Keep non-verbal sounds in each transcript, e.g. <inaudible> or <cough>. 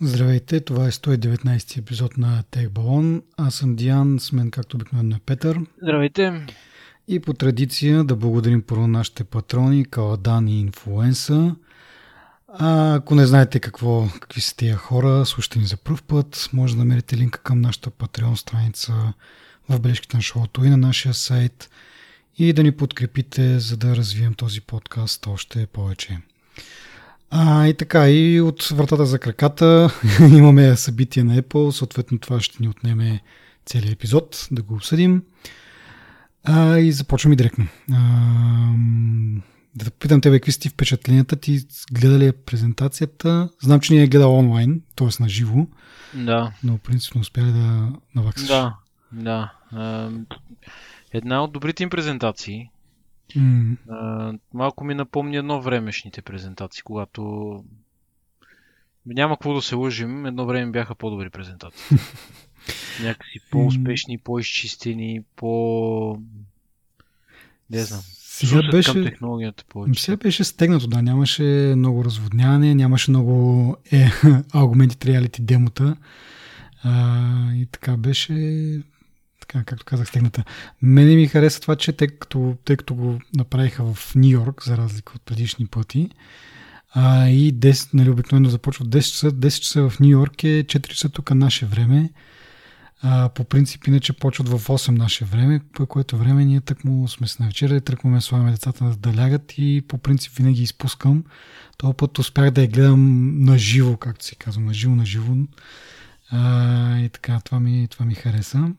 Здравейте, това е 119 епизод на Тех Балон. Аз съм Диан, с мен както обикновено е Петър. Здравейте. И по традиция да благодарим първо нашите патрони, Каладан и Инфлуенса. А, ако не знаете какво, какви са тия хора, слушайте ни за първ път, може да намерите линка към нашата Patreon страница в бележките на шоуто и на нашия сайт и да ни подкрепите, за да развием този подкаст още повече. А, и така, и от вратата за краката <laughs> имаме събитие на Apple, съответно това ще ни отнеме целият епизод, да го обсъдим. А, и започваме директно. А, да питам тебе, какви са ти впечатленията? Ти гледа ли е презентацията? Знам, че не е гледал онлайн, т.е. на живо. Да. Но принципно успяли да наваксаш. Да, да. Една от добрите им презентации. Mm. малко ми напомня едно времешните презентации, когато няма какво да се лъжим, едно време бяха по-добри презентации. <laughs> Някакси по-успешни, по-изчистени, по... Не знам. Сега беше, към технологията повече. Сега беше стегнато, да. Нямаше много разводняване, нямаше много е, <laughs> Augmented Reality демота. А, и така беше така, както казах, стегната. Мене ми хареса това, че тъй като, тъй като го направиха в Нью Йорк, за разлика от предишни пъти, а, и 10, нали, обикновено започва 10 часа, 10 часа в Нью Йорк е 4 часа тук наше време. А, по принцип, иначе почват в 8 наше време, по което време ние тъкмо сме с на вечеря и тръгваме слагаме децата да, лягат и по принцип винаги изпускам. Този път успях да я гледам на живо, както се казва, на живо, на живо. А, и така, това ми, това ми хареса.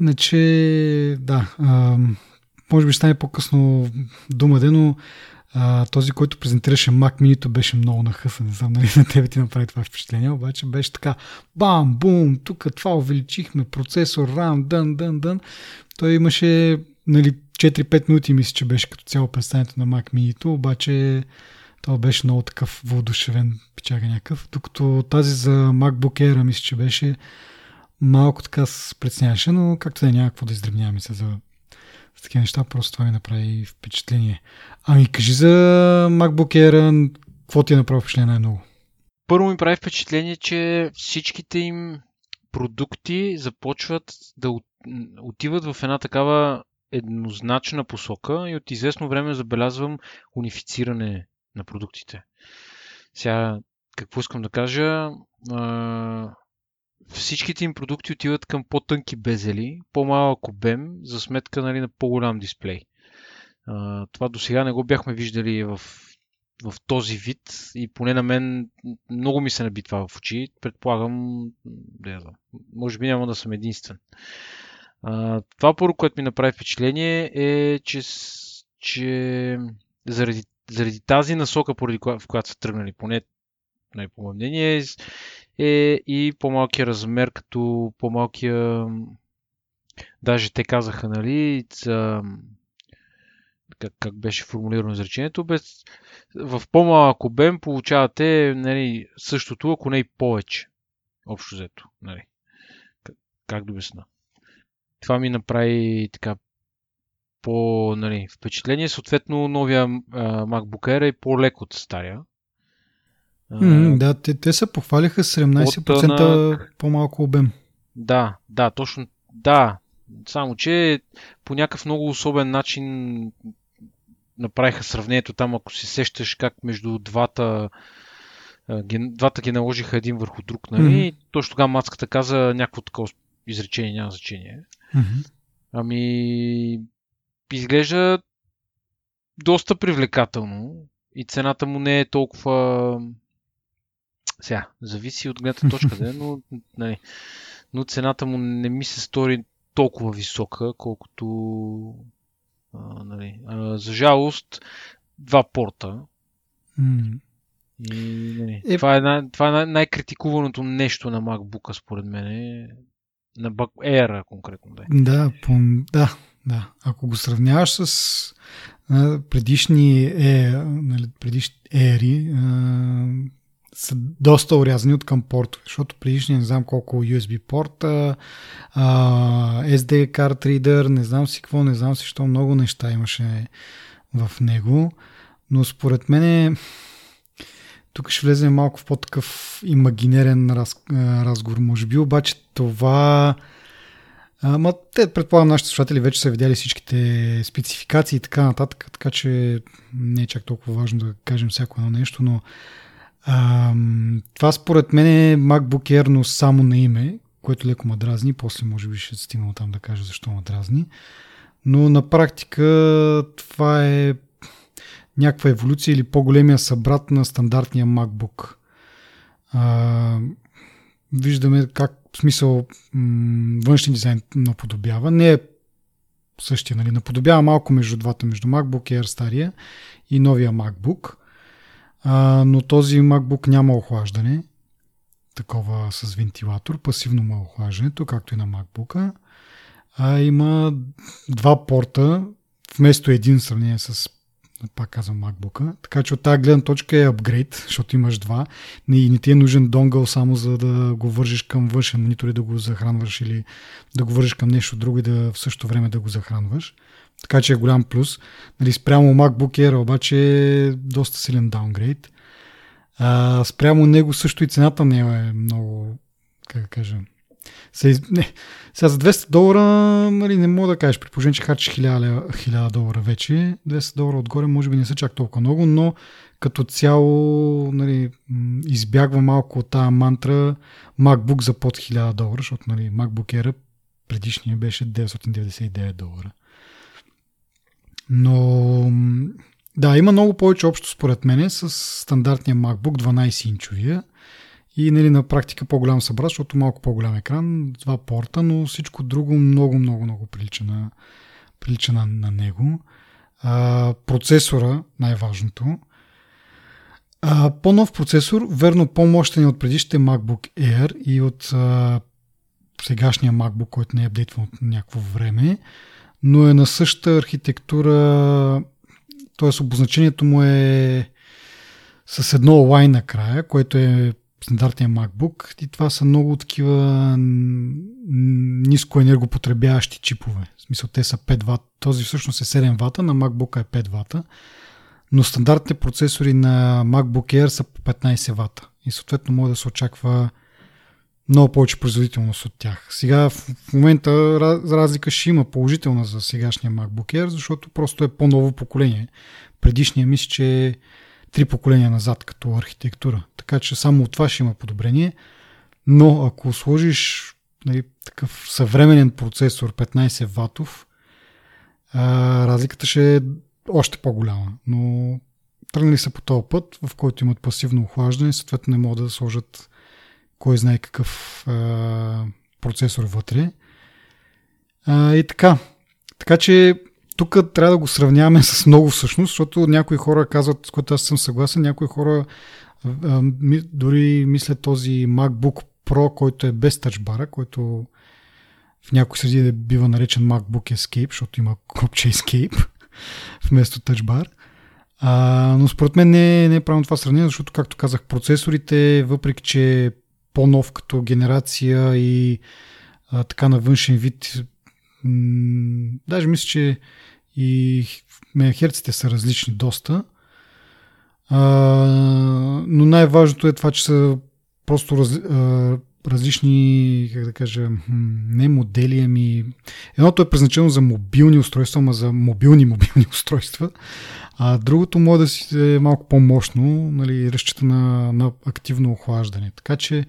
Иначе, да, а, може би ще стане по-късно дума, но а, този, който презентираше Mac Mini, беше много нахъсан. Не знам нали на тебе ти направи това впечатление, обаче беше така бам, бум, тук това увеличихме, процесор, RAM, дън, дън, дън. Той имаше нали, 4-5 минути, мисля, че беше като цяло представянето на Mac Mini, обаче това беше много такъв въодушевен печага някакъв. Докато тази за MacBook Air, мисля, че беше малко така се преценяваше, но както да няма какво да издръбняваме се за, за такива неща, просто това ми направи впечатление. Ами кажи за MacBook Air, какво ти е направи впечатление най-много? Първо ми прави впечатление, че всичките им продукти започват да отиват в една такава еднозначна посока и от известно време забелязвам унифициране на продуктите. Сега, какво искам да кажа? Всичките им продукти отиват към по-тънки безели, по-малък обем, за сметка нали, на по-голям дисплей. А, това до сега не го бяхме виждали в, в този вид и поне на мен много ми се наби това в очи. Предполагам, да, може би няма да съм единствен. А, това първо, което ми направи впечатление е, че, че заради, заради тази насока, поради коя, в която са тръгнали, поне най по мое мнение, е и по-малкия размер, като по-малкия даже те казаха, нали, ца, как, как беше формулирано изречението, без, в по-малък обем получавате нали, същото, ако не и повече. Общо взето. Нали. Как, как да? Това ми направи така по нали, впечатление. Съответно, новия а, MacBook Air е по-лек от стария. Mm, да, те, те се похвалиха 17% на... по-малко обем. Да, да, точно. Да, само че по някакъв много особен начин направиха сравнението там, ако си сещаш как между двата двата ги наложиха един върху друг, нали? Mm-hmm. Точно тогава мацката каза някакво такова изречение, няма значение. Mm-hmm. Ами, изглежда доста привлекателно и цената му не е толкова сега, зависи от гледната точка, да, но, нали, но цената му не ми се стори толкова висока, колкото а, нали, а, за жалост два порта. Mm. И, нали, е... Това е, най- това е най- най-критикуваното нещо на MacBook, според мен. На Air конкретно. Да, да, по, да, да. Ако го сравняваш с а, предишни, е, нали, предишни ери, а, са доста урязани от към портове, защото предишния не знам колко USB порта, SD card reader, не знам си какво, не знам си, що много неща имаше в него, но според мен тук ще влезем малко в по-такъв имагинерен раз, разговор, може би, обаче това... Ама те, предполагам, нашите слушатели вече са видяли всичките спецификации и така нататък, така че не е чак толкова важно да кажем всяко едно нещо, но а, това според мен е MacBook Air, но само на име, което леко ме дразни, после може би ще стигна там да кажа защо ме дразни. Но на практика това е някаква еволюция или по-големия събрат на стандартния MacBook. А, виждаме как в смисъл външния дизайн наподобява. Не е същия, нали? Наподобява малко между двата, между MacBook Air стария и новия MacBook. Но този MacBook няма охлаждане, такова с вентилатор, пасивно му е охлаждането, както и на MacBook. А има два порта, вместо един в сравнение с пак казвам MacBook. Така че от тази гледна точка е апгрейд, защото имаш два. И не ти е нужен донгъл само за да го вържиш към външен монитор и да го захранваш или да го вържиш към нещо друго и да в същото време да го захранваш. Така че е голям плюс. Нали, спрямо MacBook Air обаче е доста силен даунгрейд. А, спрямо него също и цената не е много, как да кажа, се, не, сега за 200 долара нали, не мога да кажеш, при че харчиш 1000, 1000 долара вече, 200 долара отгоре може би не са чак толкова много, но като цяло нали, избягва малко от тази мантра MacBook за под 1000 долара, защото нали, MacBook Air предишния беше 999 долара. Но да, има много повече общо според мен с стандартния MacBook 12-инчовия и нали, на практика по-голям събрат, защото малко по-голям екран, два порта, но всичко друго много, много, много прилича на, прилича на, на него. А, процесора, най-важното. А, по-нов процесор, верно по-мощен от предишните MacBook Air и от а, сегашния MacBook, който не е апдейтван от някакво време, но е на същата архитектура, т.е. обозначението му е с едно лайн накрая, което е стандартния MacBook и това са много такива ниско енергопотребяващи чипове. В смисъл те са 5 вата. Този всъщност е 7 вата, на MacBook е 5 вата. Но стандартните процесори на MacBook Air са по 15 вата. И съответно може да се очаква много повече производителност от тях. Сега в момента разлика ще има положителна за сегашния MacBook Air, защото просто е по-ново поколение. Предишния мисля, че е три поколения назад като архитектура. Така че само от това ще има подобрение. Но ако сложиш нали, такъв съвременен процесор 15 ватов, разликата ще е още по-голяма. Но тръгнали са по този път, в който имат пасивно охлаждане, съответно не могат да сложат кой знае какъв а, процесор вътре. А, и така. Така че тук трябва да го сравняваме с много всъщност, защото някои хора казват, с което аз съм съгласен, някои хора а, дори мислят този MacBook Pro, който е без тачбара, който в някои среди да бива наречен MacBook Escape, защото има копче Escape <laughs> вместо тачбар. А, но според мен не, не е правилно това сравнение, защото, както казах, процесорите, въпреки че е по-нов като генерация и а, така на външен вид даже мисля, че и мегахерците са различни доста. А, но най-важното е това, че са просто раз, а, различни, как да кажа, не модели, ами... Едното е предназначено за мобилни устройства, ама за мобилни мобилни устройства, а другото може да си е малко по-мощно, нали, разчита на, на активно охлаждане. Така че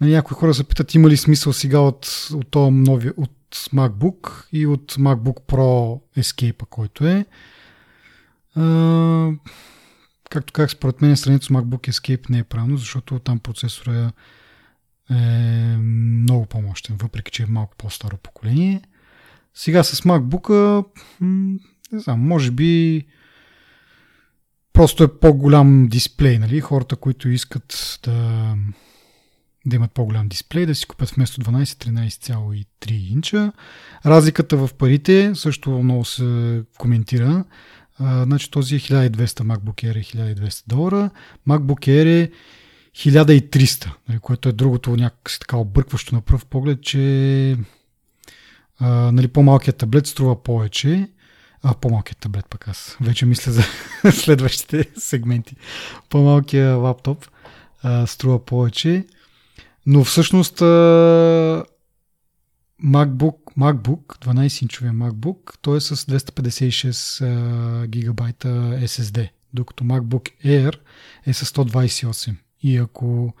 нали, някои хора се питат има ли смисъл сега от, от, този нови, от MacBook и от MacBook Pro Escape, който е. А, както как според мен сравнението с MacBook Escape не е правилно, защото там процесора е много по-мощен, въпреки че е малко по-старо поколение. Сега с MacBook, не знам, може би просто е по-голям дисплей, нали? Хората, които искат да да имат по-голям дисплей, да си купят вместо 12 13,3 инча. Разликата в парите също много се коментира. А, значи този е 1200 MacBook Air е 1200 долара, MacBook Air е 1300, нали, което е другото някакси така объркващо на пръв поглед, че а, нали, по-малкият таблет струва повече, А, по-малкият таблет пък аз. Вече мисля за <laughs> следващите сегменти. По-малкият лаптоп а, струва повече. Но всъщност а, MacBook, MacBook, 12-инчовия MacBook, той е с 256 а, гигабайта SSD, докато MacBook Air е с 128. И ако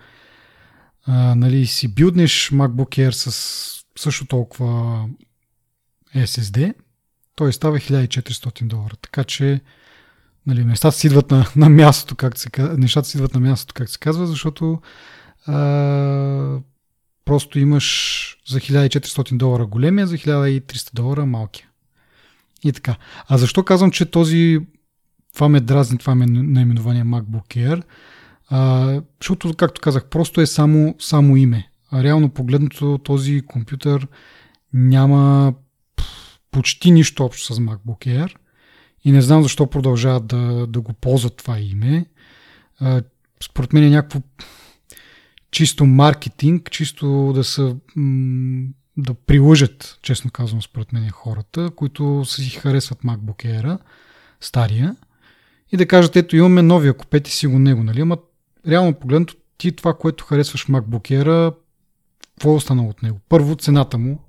а, нали, си билднеш MacBook Air с също толкова SSD, той става 1400 долара. Така че нали, нещата си идват на, на мястото, както се, нещата си идват на мястото, както се казва, защото а, просто имаш за 1400 долара големия, за 1300 долара малкия. И така. А защо казвам, че този това ме дразни, това ме наименование MacBook Air? А, защото, както казах, просто е само, само име. А реално погледнато този компютър няма почти нищо общо с MacBook Air и не знам защо продължават да, да го ползват това име. Според мен е някакво чисто маркетинг, чисто да са да прилъжат, честно казвам, според мен хората, които си харесват MacBook Air, стария, и да кажат, ето имаме новия, купете си го него, нали? Ама реално погледнато ти това, което харесваш MacBook Air, какво е останало от него? Първо, цената му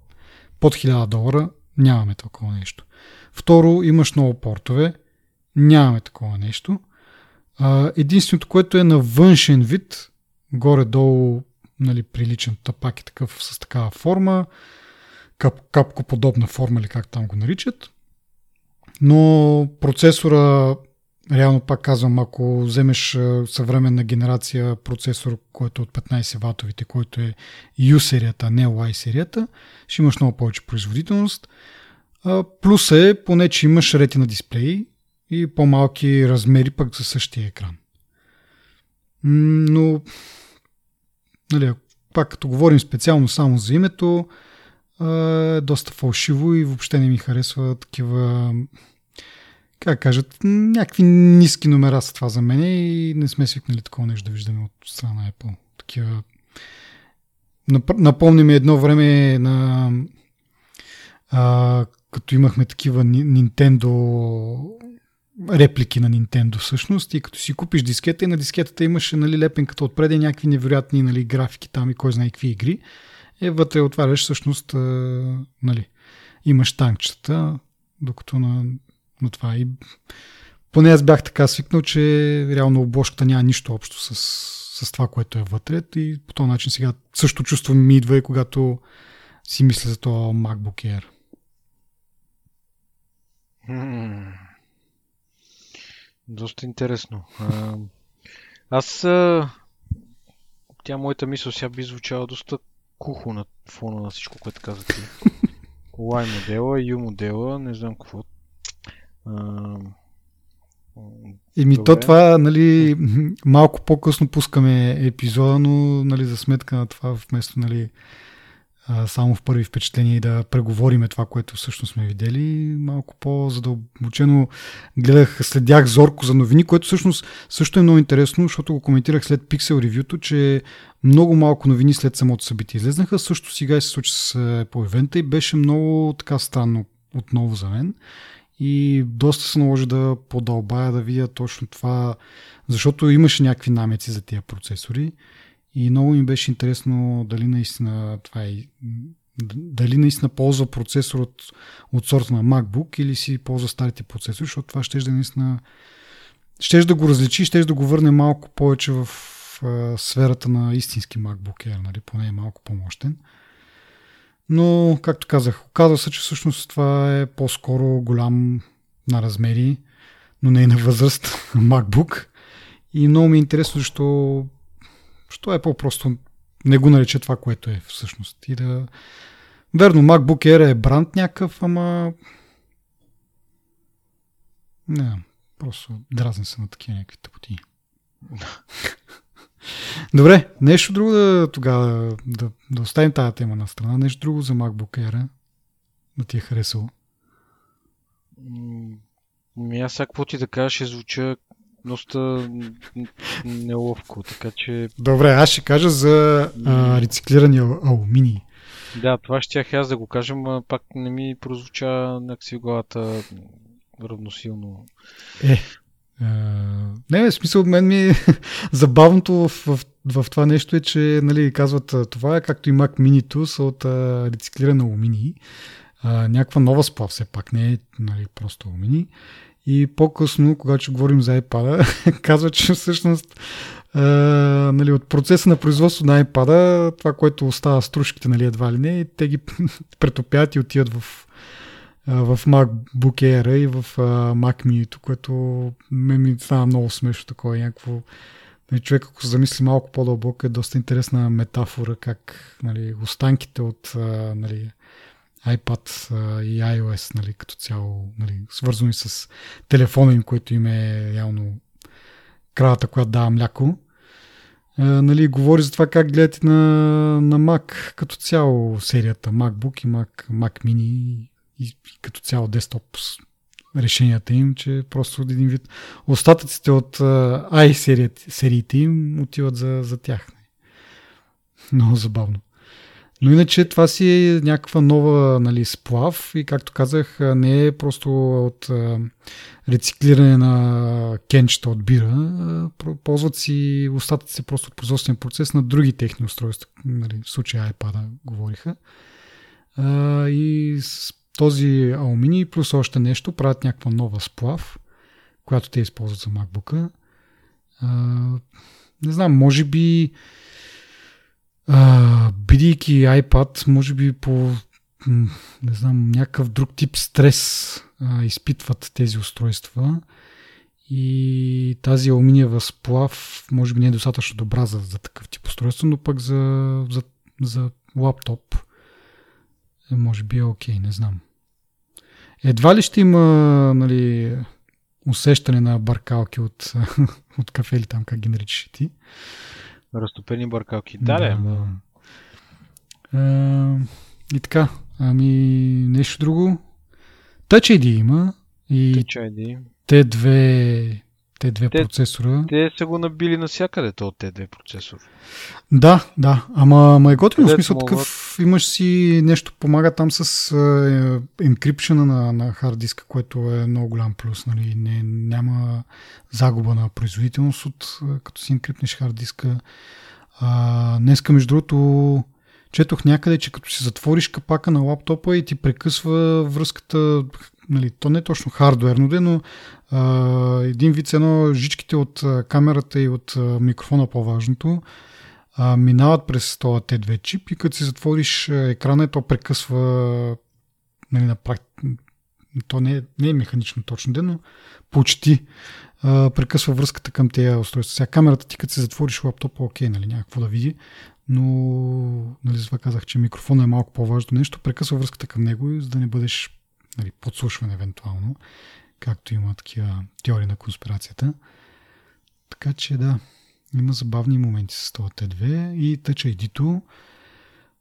под 1000 долара, нямаме такова нещо. Второ, имаш много портове, нямаме такова нещо. Единственото, което е на външен вид, горе-долу нали, приличен тапак е такъв с такава форма, кап, капкоподобна форма или как там го наричат. Но процесора, реално пак казвам, ако вземеш съвременна генерация процесор, който е от 15 ватовите, който е U серията, не Y серията, ще имаш много повече производителност. Плюс е, поне, че имаш ретина дисплей и по-малки размери пък за същия екран. Но нали, пак като говорим специално само за името, е доста фалшиво и въобще не ми харесва такива как кажат, някакви ниски номера са това за мен и не сме свикнали такова нещо да виждаме от страна на Apple. Такива... Напомни ми едно време на а, като имахме такива Nintendo реплики на Nintendo всъщност и като си купиш дискета и на дискетата имаше нали, лепенката отпред и някакви невероятни нали, графики там и кой знае какви игри. Е, вътре отваряш всъщност нали, имаш танкчета, докато на, на това и поне аз бях така свикнал, че реално обложката няма нищо общо с, с това, което е вътре и по този начин сега също чувствам ми идва и когато си мисля за това MacBook Air. Доста интересно. А, аз. А, тя моята мисъл сега би звучала доста кухо на фона на всичко, което каза ти. Y модела, U модела, не знам какво. Еми Добре. то това, нали, <laughs> малко по-късно пускаме епизода, но нали, за сметка на това, вместо нали, само в първи впечатления и да преговориме това, което всъщност сме видели. Малко по-задълбочено гледах, следях зорко за новини, което всъщност също е много интересно, защото го коментирах след Pixel ревюто, че много малко новини след самото събитие излезнаха. Също сега се случи с по ивента и беше много така странно отново за мен. И доста се наложи да подълбая, да видя точно това, защото имаше някакви намеци за тия процесори. И много ми беше интересно дали наистина това е дали наистина ползва процесор от, от сорта на MacBook или си ползва старите процесори, защото това ще да наистина ще да го различи, ще да го върне малко повече в а, сферата на истински MacBook Air, нали? поне е малко по-мощен. Но, както казах, оказва се, че всъщност това е по-скоро голям на размери, но не и на възраст <laughs> MacBook. И много ми е интересно, защо Що е по-просто не го нарече това, което е всъщност. И да... Верно, MacBook Air е бранд някакъв, ама... Не, просто дразни се на такива някакви тъпоти. <laughs> Добре, нещо друго да тогава да, да оставим тази тема на страна. Нещо друго за MacBook Air да ти е харесало. Ми аз сега ти да кажа, ще звуча доста неловко, така че... Добре, аз ще кажа за а, рециклирания алуминий. Да, това ще аз да го кажем, а пак не ми прозвуча някакси в главата равносилно. Е, не, в смисъл, мен ми е <laughs> забавното в, в, в това нещо е, че нали, казват това е както и Mac Mini са от рециклиране алуминий. Uh, някаква нова сплав все пак, не е нали, просто алуминий. И по-късно, когато говорим за iPad, <laughs> казва, че всъщност uh, нали, от процеса на производство на iPad, това, което остава стружките, нали, едва ли не, те ги <laughs> претопят и отиват в в MacBook Air и в Mac Mini, което ме ми става много смешно такова. Някакво, нали, човек, ако се замисли малко по-дълбоко, е доста интересна метафора, как нали, останките от нали, iPad и iOS нали, като цяло, нали, свързани с телефона им, който им е явно кравата, която дава мляко. нали, говори за това как гледате на, на Mac като цяло серията MacBook и Mac, Mac Mini и като цяло десктоп решенията им, че просто един вид остатъците от i сериите, им отиват за, за тях. Много забавно. Но иначе това си е някаква нова нали, сплав и както казах, не е просто от а, рециклиране на кенчета от бира, а, ползват си остатъци просто от производствен процес на други техни устройства, нали, в случая iPad говориха. А, и този алуминий плюс още нещо правят някаква нова сплав, която те използват за MacBook. Не знам, може би бидейки iPad, може би по не знам, някакъв друг тип стрес а, изпитват тези устройства и тази алуминиева сплав може би не е достатъчно добра за, за такъв тип устройство, но пък за, за, за лаптоп е, може би е окей, не знам. Едва ли ще има нали, усещане на баркалки от, <laughs> от кафе или там, как ги наричаш ти? Разтопени баркалки. Да, да. да. А, и така, ами нещо друго. Touch ID има. И Touch ID. Те две те две те, процесора. Те са го набили навсякъде, то те две процесора. Да, да. Ама, ама е готино, в смисъл могат... такъв, имаш си нещо, помага там с е, енкрипшена на, на хард диска, което е много голям плюс. Нали? Не, няма загуба на производителност, от, като си енкрипнеш хард диска. А, днеска, между другото, четох някъде, че като си затвориш капака на лаптопа и ти прекъсва връзката, нали, то не е точно хардуерно, но а, един вид едно жичките от камерата и от микрофона по-важното а, минават през този T2 чип и като си затвориш екрана, то прекъсва нали, на практика то не е, не е механично точно ден, но почти а, прекъсва връзката към тези устройства. Сега камерата ти като се затвориш лаптопа, окей, нали, някакво да види, но нали, това казах, че микрофона е малко по-важно нещо, прекъсва връзката към него, за да не бъдеш нали, подслушван евентуално както има такива теории на конспирацията. Така че да, има забавни моменти с това T2 и Touch ID-то.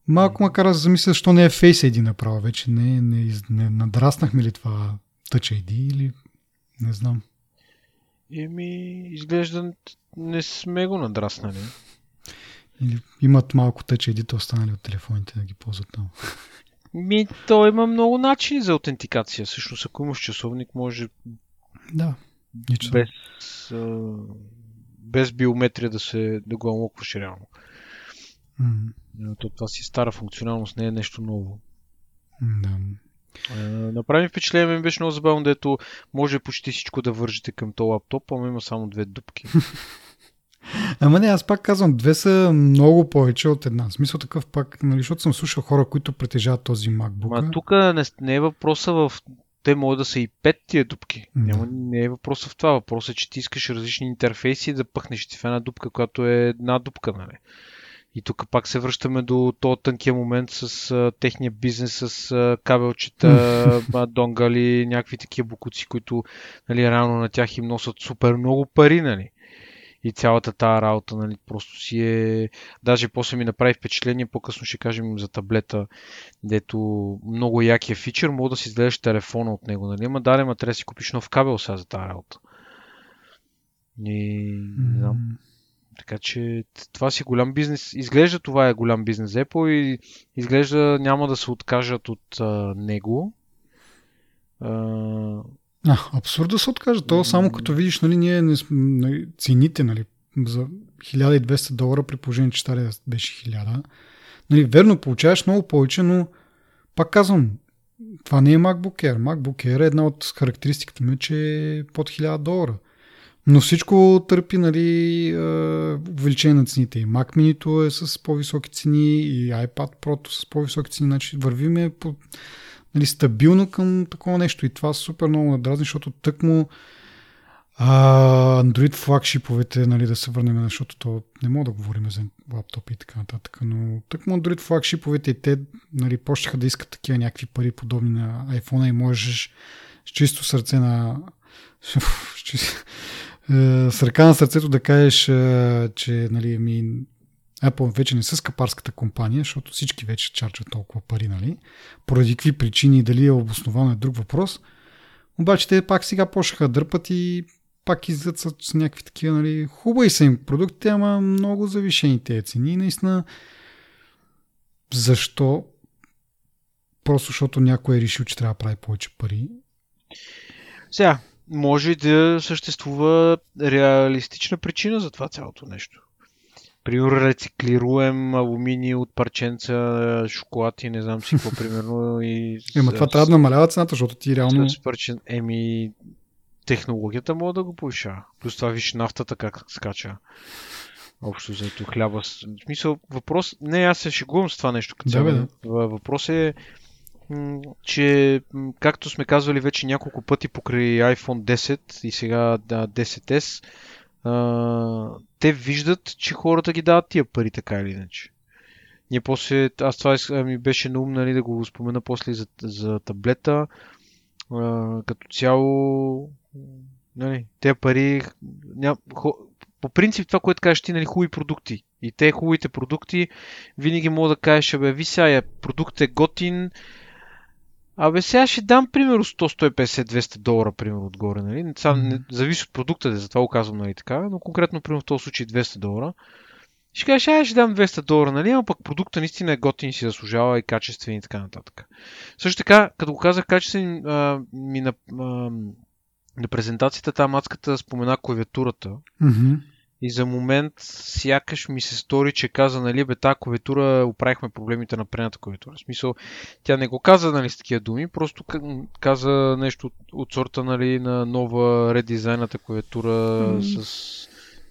Малко ма кара да замисля, защо не е Face ID направо вече. Не, не, не надраснахме ли това Touch ID или не знам. Еми, изглежда не сме го надраснали. Или имат малко Touch ID, останали от телефоните да ги ползват там. Ми, то има много начини за аутентикация. Всъщност, ако имаш часовник, може да, ничего. без, без биометрия да, се, да го амокваш реално. Mm-hmm. То, това си стара функционалност, не е нещо ново. Да. направи впечатление, ми беше много забавно, дето може почти всичко да вържите към този лаптоп, ама има само две дупки. <laughs> Ама не, аз пак казвам, две са много повече от една. В смисъл такъв пак, нали, защото съм слушал хора, които притежават този MacBook. Ма тук не, не е въпроса в те могат да са и пет тия дупки. Да. Няма, не е въпросът в това. Въпросът е, че ти искаш различни интерфейси да пъхнеш в една дупка, която е една дупка, нали? И тук пак се връщаме до този тънкия момент с а, техния бизнес, с а, кабелчета, донгали, някакви такива букуци, които нали, реално на тях им носят супер много пари, нали? И цялата тази работа, нали, просто си е... Даже после ми направи впечатление, по-късно ще кажем за таблета, дето много якия фичър, мога да си изгледаш телефона от него, нали, ама да, ма трябва да си купиш нов кабел сега за тази работа. И... Не знам. Така че това си голям бизнес. Изглежда това е голям бизнес Apple и изглежда няма да се откажат от а, него. А, А, абсурд да се откаже. То само като видиш, нали, ние не нали, цените, нали, за 1200 долара, при положение, че стария беше 1000. Нали, верно, получаваш много повече, но пак казвам, това не е MacBook Air. MacBook Air е една от характеристиките ми, че е под 1000 долара. Но всичко търпи нали, увеличение на цените. И Mac mini е с по-високи цени, и iPad Pro с по-високи цени. Значи вървиме по, нали, стабилно към такова нещо. И това супер много надразни, защото тъкмо а, Android флагшиповете, нали, да се върнем, защото то не мога да говорим за лаптопи и така нататък, но тъкмо Android флагшиповете и те нали, почнаха да искат такива някакви пари подобни на iPhone и можеш с чисто сърце на <laughs> <laughs> е, с ръка на сърцето да кажеш, е, че нали, ми, Apple вече не са скъпарската компания, защото всички вече чарчат толкова пари, нали? Поради какви причини, дали е обосновано е друг въпрос. Обаче те пак сега почнаха дърпат и пак излизат с някакви такива, нали, хубави са им продукти, ама много завишени тези цени. И наистина, защо? Просто защото някой е решил, че трябва да прави повече пари. Сега, може да съществува реалистична причина за това цялото нещо. Примерно рециклируем алумини от парченца, шоколад и не знам си какво, <laughs> примерно. И Ема това трябва да намалява цената, защото ти реално... Парчен... Еми, технологията може да го повишава. Плюс това виж нафтата как скача. Общо заето хляба. В смисъл, въпрос... Не, аз се шегувам с това нещо. Да, бе, да. Въпрос е че както сме казвали вече няколко пъти покрай iPhone 10 и сега да, 10S, те виждат, че хората ги дават тия пари така или иначе. Ние после, аз това ми беше на ум нали, да го спомена после за, за таблета. А, като цяло, нали, те пари, ня, хо, по принцип това, което кажеш ти, нали, хубави продукти. И те хубавите продукти, винаги мога да кажеш, бе, ви сега, продукт е готин, Абе, сега ще дам, примерно, 100, 150, 200 долара, примерно, отгоре, нали? Сега, не, зависи от продукта, за това го казвам, нали, така, но конкретно, примерно, в този случай 200 долара. Ще кажеш, ай, ще дам 200 долара, нали, а пък продукта наистина е готин си заслужава и качествен и така нататък. Също така, като го казах качествен, а, ми на, а, на презентацията, там мацката спомена клавиатурата. Mm-hmm. И за момент сякаш ми се стори, че каза, нали, бе, тази клавиатура оправихме проблемите на предната клавиатура. В смисъл, тя не го каза, нали, с такива думи, просто каза нещо от сорта, нали, на нова редизайната клавиатура mm-hmm. с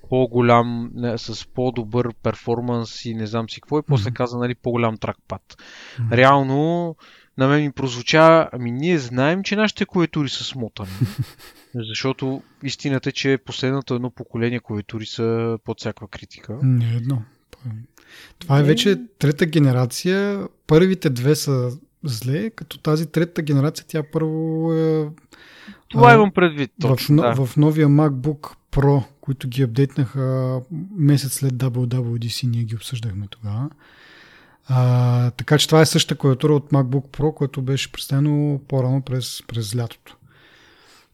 по-голям, не, с по-добър перформанс и не знам си какво. И после mm-hmm. каза, нали, по-голям тракпад. Mm-hmm. Реално, на мен ми прозвуча, ами ние знаем, че нашите клавиатури са смотани. <laughs> Защото истината е, че последното едно поколение клавиатури са под всякаква критика. Не едно. Това е вече трета генерация. Първите две са зле, като тази трета генерация, тя първо е... Това имам предвид. Точно, в, да. в новия MacBook Pro, които ги апдейтнаха месец след WWDC, ние ги обсъждахме тогава. А, така че това е същата клавиатура от MacBook Pro, което беше представено по-рано през, през лятото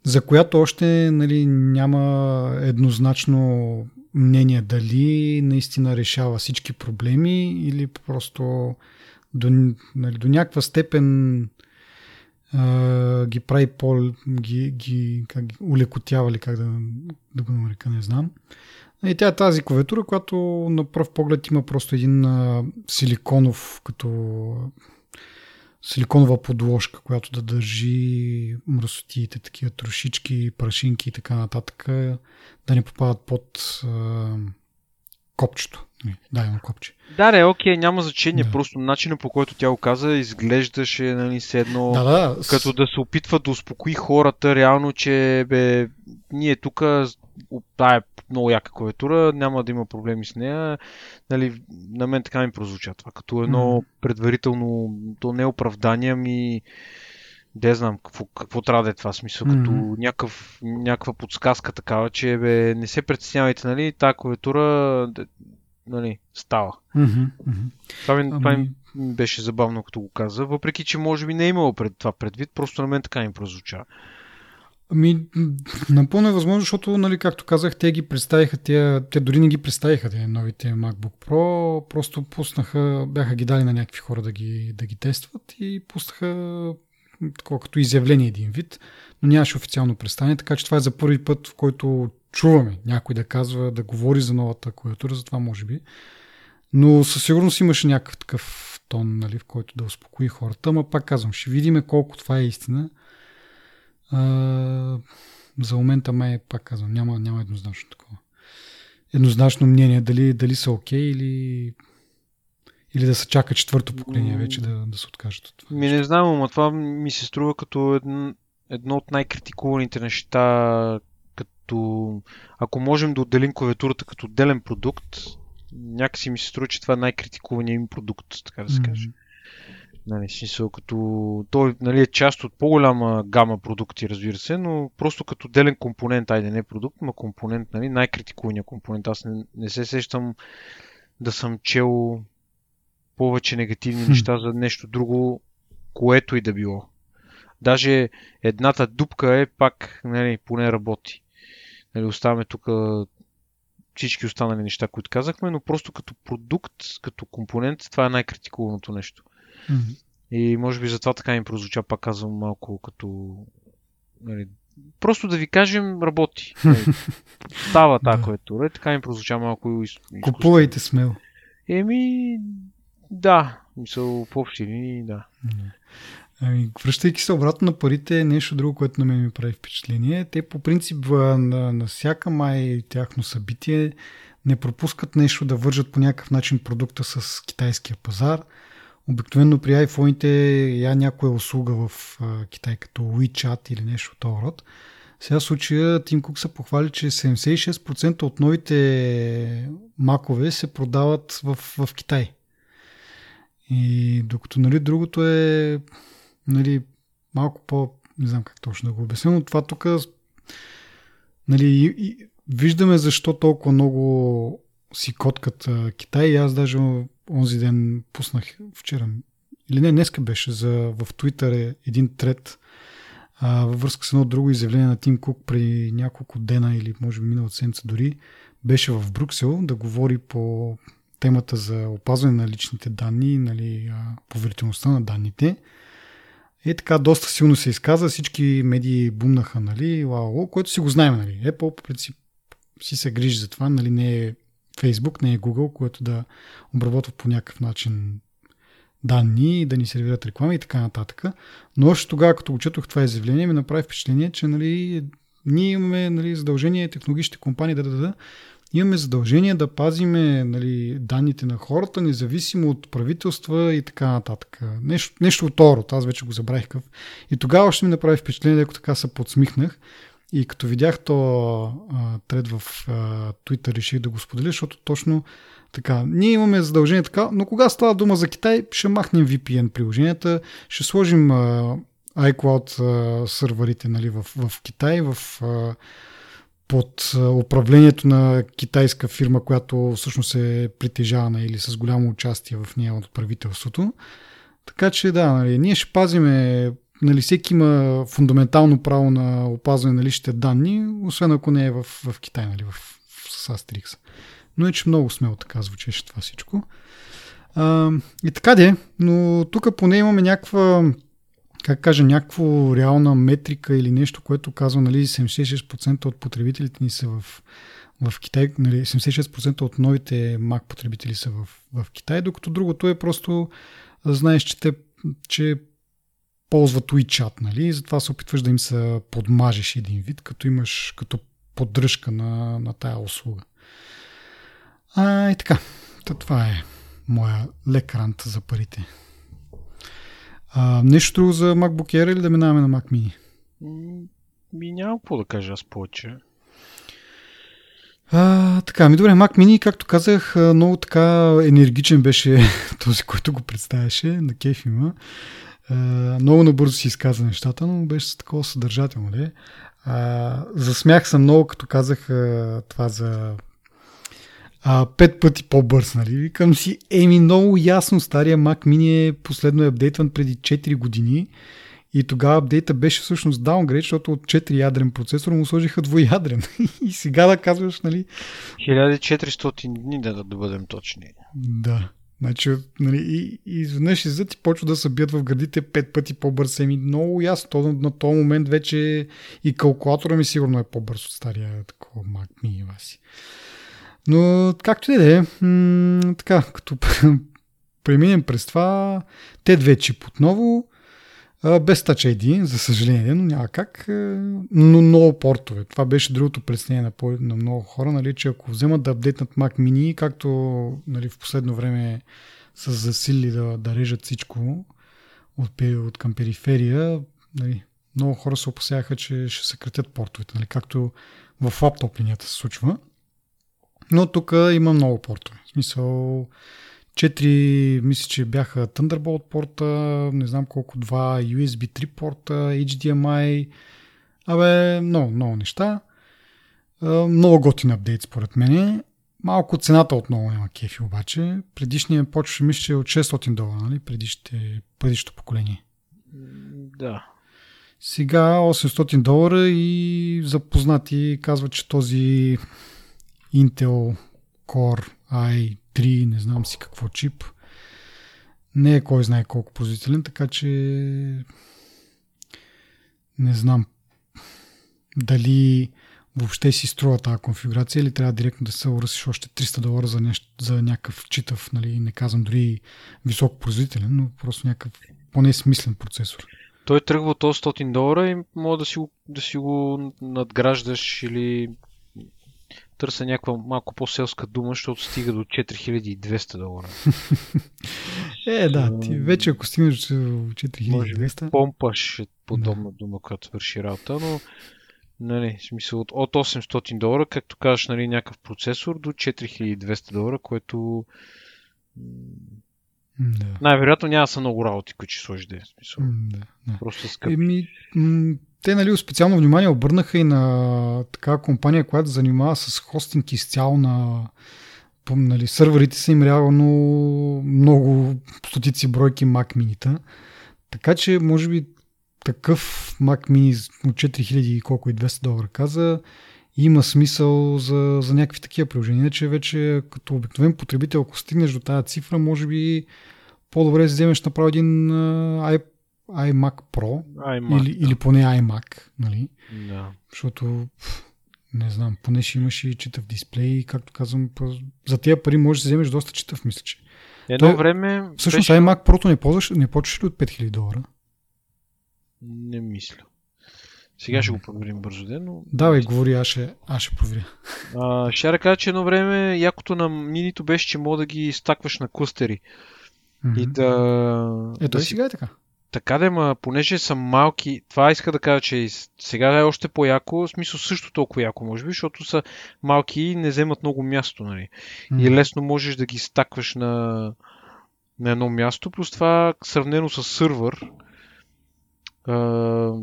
за която още нали, няма еднозначно мнение дали наистина решава всички проблеми или просто до, нали, до някаква степен а, ги прави по ги, ги, как, ги улекотява ли как да, да го нарека, не знам. И тя е тази клавиатура, която на пръв поглед има просто един а, силиконов като силиконова подложка, която да държи мръсотиите, такива трошички, прашинки и така нататък, да не попадат под а, копчето. Да, има копче. Да, не, окей, няма значение. Да. Просто начинът по който тя го каза изглеждаше нали, с едно, да, да. като да се опитва да успокои хората, реално, че бе, ние тук тая много яка клавиатура, няма да има проблеми с нея. Нали, на мен така ми прозвуча това, като едно предварително, то не е оправдание, ми не знам какво, какво трябва да е това смисъл, mm-hmm. като някакъв, някаква подсказка такава, че бе, не се притеснявайте, нали, тази клавиатура нали, става. Mm-hmm. Това, ми, това ми беше забавно, като го каза, въпреки, че може би не е имало пред това предвид, просто на мен така ми прозвуча. Ами, напълно е възможно, защото, нали, както казах, те ги представиха, те, те дори не ги представиха, те новите MacBook Pro, просто пуснаха, бяха ги дали на някакви хора да ги, да ги тестват и пуснаха такова като изявление един вид, но нямаше официално представяне, така че това е за първи път, в който чуваме някой да казва, да говори за новата клавиатура, за това може би. Но със сигурност имаше някакъв такъв тон, нали, в който да успокои хората, ама пак казвам, ще видим колко това е истина. А, за момента май, пак казвам, няма, няма еднозначно такова. Еднозначно мнение, дали, дали са окей okay, или или да се чака четвърто поколение вече да, да се откажат от това. Ми не знам, но това ми се струва като едно, едно от най-критикуваните неща, като ако можем да отделим клавиатурата като отделен продукт, някакси ми се струва, че това е най-критикуваният им продукт, така да се каже. Mm-hmm. Нали, смисъл, като той нали, е част от по-голяма гама продукти, разбира се, но просто като делен компонент, айде не продукт, но компонент, нали, най-критикуваният компонент. Аз не, не се сещам да съм чел повече негативни неща за нещо друго, което и да било. Даже едната дупка е пак, нали, поне работи. Нали, оставаме тук всички останали неща, които казахме, но просто като продукт, като компонент, това е най-критикуваното нещо. Mm-hmm. И може би затова така им прозвуча, пак казвам малко като... Нали, просто да ви кажем, работи. Нали, <laughs> става тази клавиатура, така им прозвуча малко изкусно. Купувайте смело. Еми, да, мисъл, по общи линии, да. Ами, връщайки се обратно на парите, е нещо друго, което на мен ми прави впечатление. Те по принцип на, на всяка май тяхно събитие не пропускат нещо да вържат по някакъв начин продукта с китайския пазар. Обикновено при iPhone-ите я някоя услуга в Китай, като WeChat или нещо от този род. Сега в случая Тим Кук се похвали, че 76% от новите макове се продават в, в Китай. И докато нали, другото е нали, малко по... Не знам как точно да го обясня, но това тук нали, и, и, виждаме защо толкова много си коткат Китай и аз даже онзи ден пуснах вчера или не, днеска беше за, в Twitter е един трет а, във връзка с едно друго изявление на Тим Кук при няколко дена или може би миналата седмица дори беше в Брюксел да говори по темата за опазване на личните данни, нали, поверителността на данните. И така доста силно се изказа, всички медии бумнаха, нали, лао, което си го знаем, нали. Apple по принцип си се грижи за това, нали, не е Facebook, не е Google, което да обработва по някакъв начин данни, да ни сервират реклами и така нататък. Но още тогава, като го това изявление, ми направи впечатление, че нали, ние имаме нали, задължение технологичните компании да, да, да, имаме задължение да пазиме нали, данните на хората, независимо от правителства и така нататък. Нещо, нещо от орот, аз вече го забравих къв. И тогава ще ми направи впечатление, ако така се подсмихнах. И като видях то тред в а, Twitter, реших да го споделя, защото точно така. Ние имаме задължение така, но кога става дума за Китай, ще махнем VPN приложенията, ще сложим а, iCloud а, сървърите нали, в, в Китай, в а, под управлението на китайска фирма, която всъщност е притежавана или с голямо участие в нея от правителството. Така че да, нали, ние ще пазиме, нали, всеки има фундаментално право на опазване на личните данни, освен ако не е в, в Китай, нали, в, в, с Астерикс. Но е, че много смело така звучеше това всичко. А, и така де, но тук поне имаме някаква как кажа, някаква реална метрика или нещо, което казва, нали, 76% от потребителите ни са в, в Китай, нали, 76% от новите Mac потребители са в, в Китай, докато другото е просто, знаеш, че те, че ползват WeChat, нали, и затова се опитваш да им се подмажеш един вид, като имаш като поддръжка на, на тая услуга. А, и така, това е моя лек рант за парите. А, нещо друго за MacBook Air или да минаваме на Mac Mini? Ми няма какво да кажа аз повече. А, така, ми добре, Mac Mini, както казах, много така енергичен беше <laughs> този, който го представяше, на кеф има. А, много набързо си изказа нещата, но беше такова съдържателно. Не? А, засмях съм много, като казах а, това за а, пет пъти по-бърз, нали? Викам си, еми много ясно, стария Mac Mini е последно е апдейтван преди 4 години и тогава апдейта беше всъщност даунгрейд, защото от 4 ядрен процесор му сложиха двоядрен. <laughs> и сега да казваш, нали... 1400 дни да, да бъдем точни. Да, Значи, нали, и, и изведнъж излизат и почва да се бият в градите пет пъти по-бърз. Еми, много ясно. То, на този момент вече и калкулатора ми сигурно е по-бърз от стария такова Mac Mini Васи. Но, както и да е, така, като <laughs> преминем през това, те две чип отново, без Touch ID, за съжаление, но няма как. Но много портове. Това беше другото представление на, на много хора, нали, че ако вземат да апдейтнат Mac Mini, както нали, в последно време са засили да, да режат всичко от, от към периферия, нали, много хора се опасяха, че ще съкратят портовете, нали, както в лаптоп линията се случва. Но тук има много портове. В смисъл, Четири, мисля, че бяха Thunderbolt порта, не знам колко, два USB 3 порта, HDMI, абе, много, много неща. Много готин апдейт според мен. Малко цената отново няма кефи обаче. Предишният почваше мисля, че е от 600 долара, нали? Предишните, предишното поколение. Да. Сега 800 долара и запознати казват, че този Intel Core i 3, не знам си какво чип. Не е кой знае колко производителен, така че не знам дали въобще си струва тази конфигурация или трябва директно да се уръсиш още 300 долара за, нещо, за някакъв читав, нали, не казвам дори високо производителен, но просто някакъв поне смислен процесор. Той тръгва от 100 долара и може да си, да си го надграждаш или търся някаква малко по-селска дума, защото стига до 4200 долара. <laughs> е, да, ти вече ако стигнеш до 4200... помпаш е подобна да. дума, която свърши работа, но нали, в смисъл от, от 800 долара, както кажеш, нали, някакъв процесор до 4200 долара, което да. най-вероятно няма са много работи, които ще сложиш да е. Смисъл. Да, да. Просто скъпи. Еми, м- те нали, специално внимание обърнаха и на такава компания, която занимава с хостинг изцяло на нали, сървърите са им реално много стотици бройки Mac mini Така че, може би, такъв Mac mini от 4000 колко и 200 долара каза, има смисъл за, за някакви такива приложения, че вече като обикновен потребител, ако стигнеш до тази цифра, може би по-добре да вземеш направо един iPad iMac Pro iMac, или, да. или поне iMac, нали? Да. Защото не знам, поне ще имаш и читав дисплей, както казвам, за тия пари можеш да вземеш доста читав, мисля, че. Едно Той, време... Всъщност беше... iMac Pro не, ползваш, не почваш ли от 5000 долара? Не мисля. Сега ще го проверим бързо ден, но... Давай, говори, аз ще, аз ще проверя. А, ще кажа, че едно време якото на минито беше, че мога да ги стакваш на клъстери. Mm-hmm. И да... Ето да и сега е така. Така да, ма, понеже са малки, това иска да кажа, че сега е още по-яко, в смисъл също толкова яко, може би, защото са малки и не вземат много място, нали. Mm. И лесно можеш да ги стакваш на, на едно място, плюс това сравнено с сървър,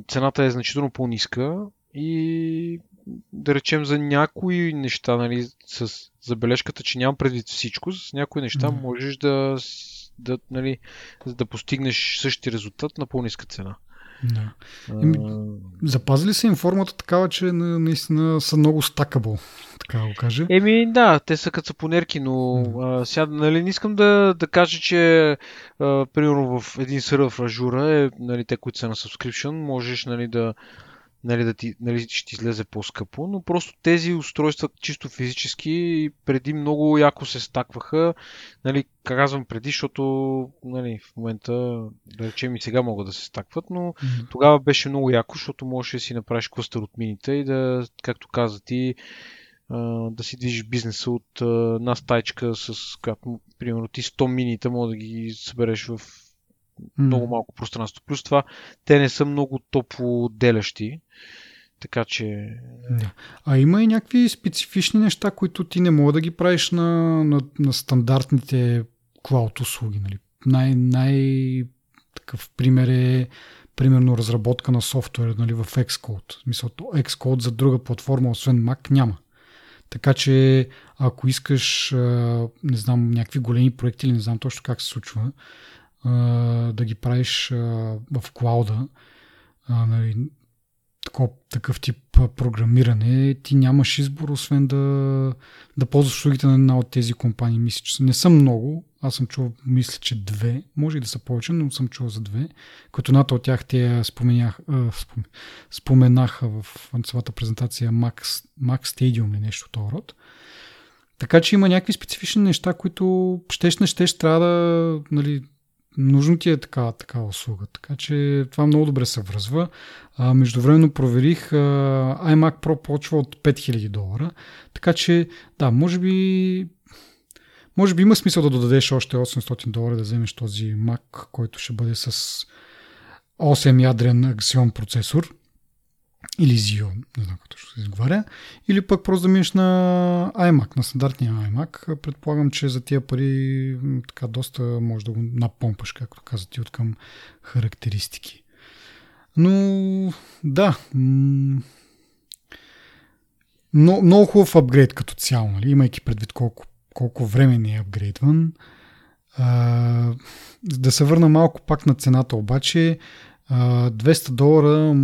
цената е значително по-ниска и да речем за някои неща, нали, с забележката, че нямам предвид всичко, с някои неща mm. можеш да да, нали, за да постигнеш същия резултат на по-ниска цена. Да. Еми, запазили се им формата такава, че наистина са много стакабъл, така го каже. Еми да, те са като понерки, но mm. а, сега нали, не искам да, да кажа, че а, примерно в един сървър в Ажура, е, нали, те, които са на subscription, можеш нали, да, нали, да ти, нали, ще ти излезе по-скъпо, но просто тези устройства чисто физически преди много яко се стакваха, нали, казвам преди, защото нали, в момента, да речем и сега могат да се стакват, но mm-hmm. тогава беше много яко, защото можеш да си направиш клъстър от мините и да, както каза ти, да си движиш бизнеса от една стайчка, с която, примерно, ти 100 минита, може да ги събереш в много малко пространство. Плюс това, те не са много топло делящи. Така че. Да. А има и някакви специфични неща, които ти не мога да ги правиш на, на, на стандартните клауд услуги. Нали? Най, най такъв пример е примерно разработка на софтуер нали, в Xcode. Мисля, Xcode за друга платформа, освен Mac, няма. Така че, ако искаш, не знам, някакви големи проекти или не знам точно как се случва, да ги правиш в клауда, нали, такъв, тип програмиране, ти нямаш избор, освен да, да ползваш услугите на една от тези компании. Мисля, че не са много. Аз съм чул, мисля, че две. Може и да са повече, но съм чул за две. Като едната от тях те споменях, споменаха в самата презентация Max, Max Stadium или нещо от род. Така че има някакви специфични неща, които щеш не щеш трябва да нали, нужно ти е такава, такава услуга. Така че това много добре се връзва. А, междувременно проверих, а, iMac Pro почва от 5000 долара. Така че, да, може би може би има смисъл да додадеш още 800 долара да вземеш този Mac, който ще бъде с 8 ядрен Axion процесор или Xeon, не знам как ще се изговаря, или пък просто да минеш на iMac, на стандартния iMac. Предполагам, че за тия пари така доста може да го напомпаш, както каза ти, от към характеристики. Но да, но, много хубав апгрейд като цяло, нали? имайки предвид колко, колко време не е апгрейдван. А, да се върна малко пак на цената обаче, 200 долара,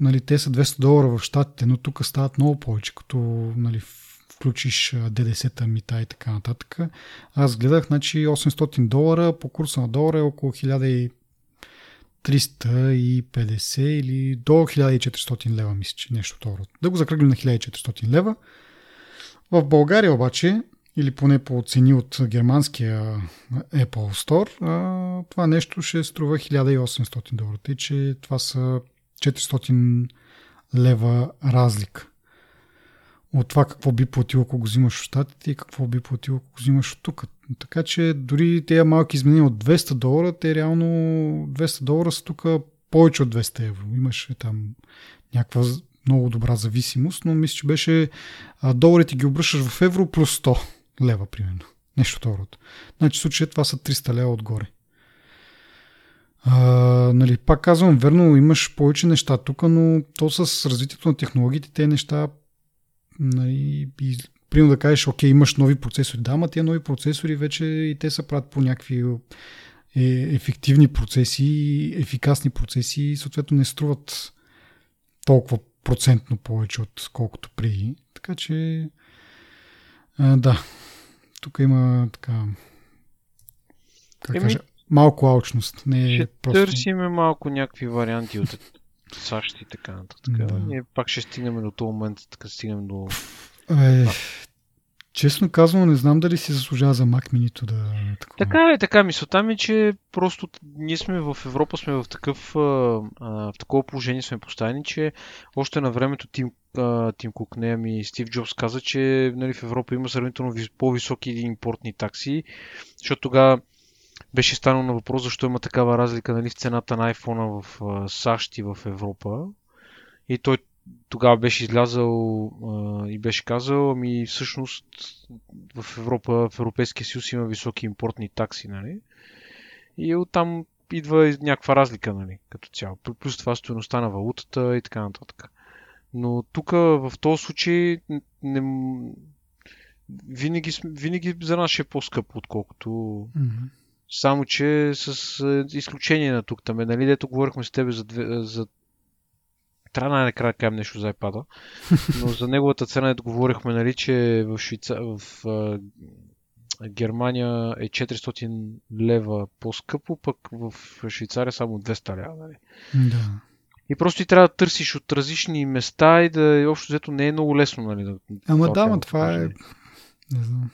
нали, те са 200 долара в щатите, но тук стават много повече, като нали, включиш ДДС-та, мита и така нататък. Аз гледах, значи 800 долара по курса на долара е около 1350 или до 1400 лева, мисля, че нещо това. Да го закръглим на 1400 лева. В България обаче или поне по цени от германския Apple Store, това нещо ще струва 1800 долара. Тъй, че това са 400 лева разлика от това какво би платил, ако го взимаш от щатите и какво би платил, ако го взимаш от тук. Така че дори тези малки изменения от 200 долара, те реално 200 долара са тук повече от 200 евро. Имаше там някаква много добра зависимост, но мисля, че беше доларите ги обръщаш в евро плюс 100 лева, примерно. Нещо второ. Значи в случая това са 300 лева отгоре. А, нали, пак казвам, верно, имаш повече неща тук, но то с развитието на технологиите, те неща, нали, и, примерно да кажеш, окей, имаш нови процесори. Да, ама тези нови процесори вече и те се правят по някакви е, ефективни процеси, ефикасни процеси и съответно не струват толкова процентно повече от колкото преди. Така че а, да, тук има така. Как Еми, кажа, малко алчност. Не е ще просто... търсиме малко някакви варианти от САЩ и така нататък. Да. Ние пак ще стигнем до този момент, така стигнем до... Е, Честно казвам, не знам дали си заслужава за Mac Mini да... Такова. Така е, така. Мисълта ми, е, че просто ние сме в Европа, сме в, такъв, в такова положение сме поставени, че още на времето Тим, Тим Кук, не, ами Стив Джобс каза, че нали, в Европа има сравнително по-високи импортни такси, защото тогава беше станало на въпрос защо има такава разлика нали, в цената на iPhone в САЩ и в Европа. И той тогава беше излязъл а, и беше казал, ами всъщност в Европа, в Европейския съюз има високи импортни такси, нали? И оттам идва някаква разлика, нали, като цяло. Плюс това стоеността на валутата и така нататък. Но тук в този случай не, винаги, винаги за нас е по-скъпо, отколкото mm-hmm. Само, че с изключение на тук, там, нали, дето говорихме с тебе за, две, за трябва най-накрая да кажем нещо за iPad, <laughs> но за неговата цена да говорихме, нали, че в, Швейца... в а, Германия е 400 лева по-скъпо, пък в Швейцария само 200 лева. Нали? Да. И просто ти трябва да търсиш от различни места и да общо взето не е много лесно. Нали, да, Ама да, ма това е... Не знам.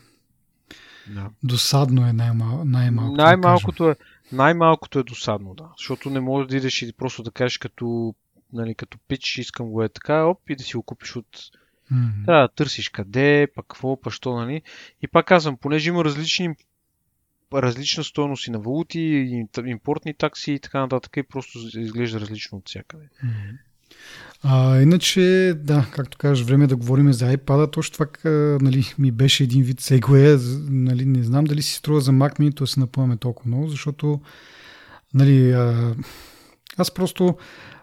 Да. Досадно е най-мал... най-малкото. Най-малкото, е, най-малкото е досадно, да. Защото не можеш да идеш и просто да кажеш като нали, като пич, искам го е така, оп, и да си го купиш от... Mm-hmm. Трябва да търсиш къде, пък какво, па що, нали? И пак казвам, понеже има различни различна стоеност и на валути, импортни такси и така нататък и просто изглежда различно от всякъде. Mm-hmm. А, иначе, да, както кажеш, време е да говорим за iPad, точно това нали, ми беше един вид сегуе, нали, не знам дали си струва за Mac Mini, то се напъваме толкова много, защото нали, аз просто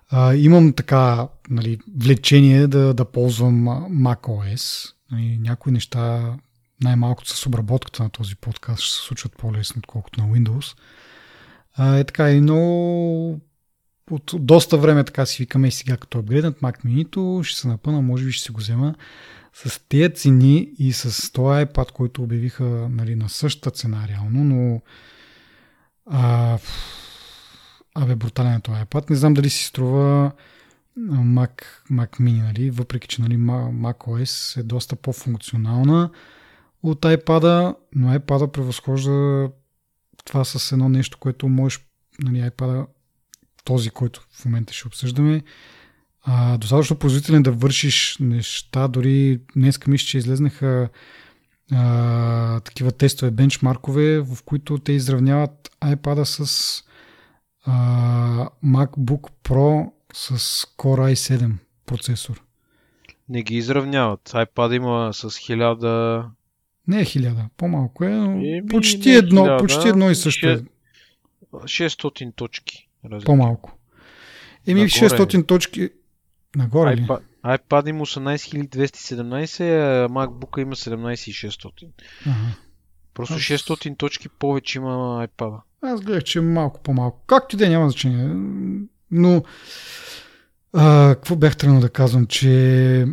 а, имам така нали, влечение да, да ползвам macOS. Нали, някои неща, най-малкото с обработката на този подкаст, ще се случват по-лесно, отколкото на Windows. А, е така и много от доста време така си викаме и сега като апгрейднат Mac mini ще се напъна, може би ще се го взема с тези цени и с този iPad, който обявиха нали, на същата цена реално, но а, абе брутален е този iPad. Не знам дали си струва Mac, Mac Mini, нали? въпреки че нали, Mac OS е доста по-функционална от iPad, но iPad превъзхожда това с едно нещо, което можеш, нали, iPad този, който в момента ще обсъждаме, а, достатъчно производителен да вършиш неща. Дори днес мисля, че излезнаха а, такива тестове, бенчмаркове, в които те изравняват iPad с а, MacBook Pro с Core i7 процесор. Не ги изравняват. iPad има с 1000... Не е 1000, по-малко е, но е, почти, едно, 1000, почти едно и също. 600 точки. Разлики. По-малко. Еми, Нагоре 600 точки. Нагоре ли? iPad, iPad има 18217, а MacBook има 17600. Ага. Просто Аз... 600 точки повече има iPad. Аз гледах, че е малко по-малко. Както и да е, няма значение. Но а, какво бях тръгнал да казвам, че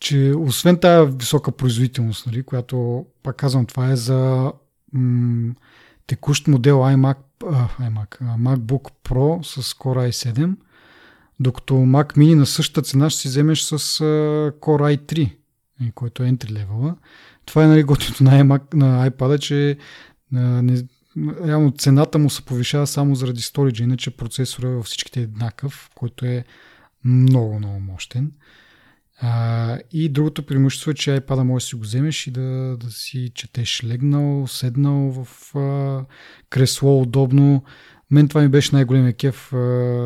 че освен тази висока производителност, нали, която, пак казвам, това е за м- текущ модел iMac, iMac, MacBook Pro с Core i7, докато Mac Mini на същата цена ще си вземеш с Core i3, който е entry level. Това е нали, готвито на, iMac, на iPad, че не, реално цената му се повишава само заради storage, иначе процесора във всичките е еднакъв, който е много, много мощен. А, и другото преимущество е, че iPad може да си го вземеш и да, да си четеш легнал, седнал в а, кресло удобно. Мен това ми беше най-големия кеф а,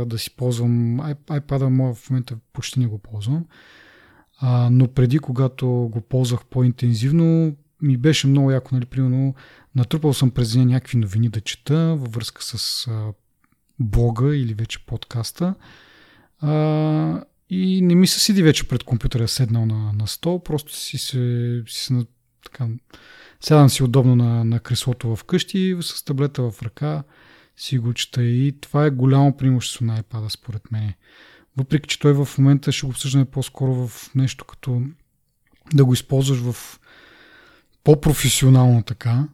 да си ползвам iPad, в момента почти не го ползвам. А, но преди, когато го ползвах по-интензивно, ми беше много яко, нали, примерно, натрупал съм през деня някакви новини да чета във връзка с а, блога или вече подкаста. А, и не ми се седи вече пред компютъра, седнал на, на стол, просто си се, си се така, сядам си удобно на, на креслото в къщи, с таблета в ръка си го чета и това е голямо преимущество на iPad според мен. Въпреки, че той в момента ще го обсъждаме по-скоро в нещо като да го използваш в по-професионално така,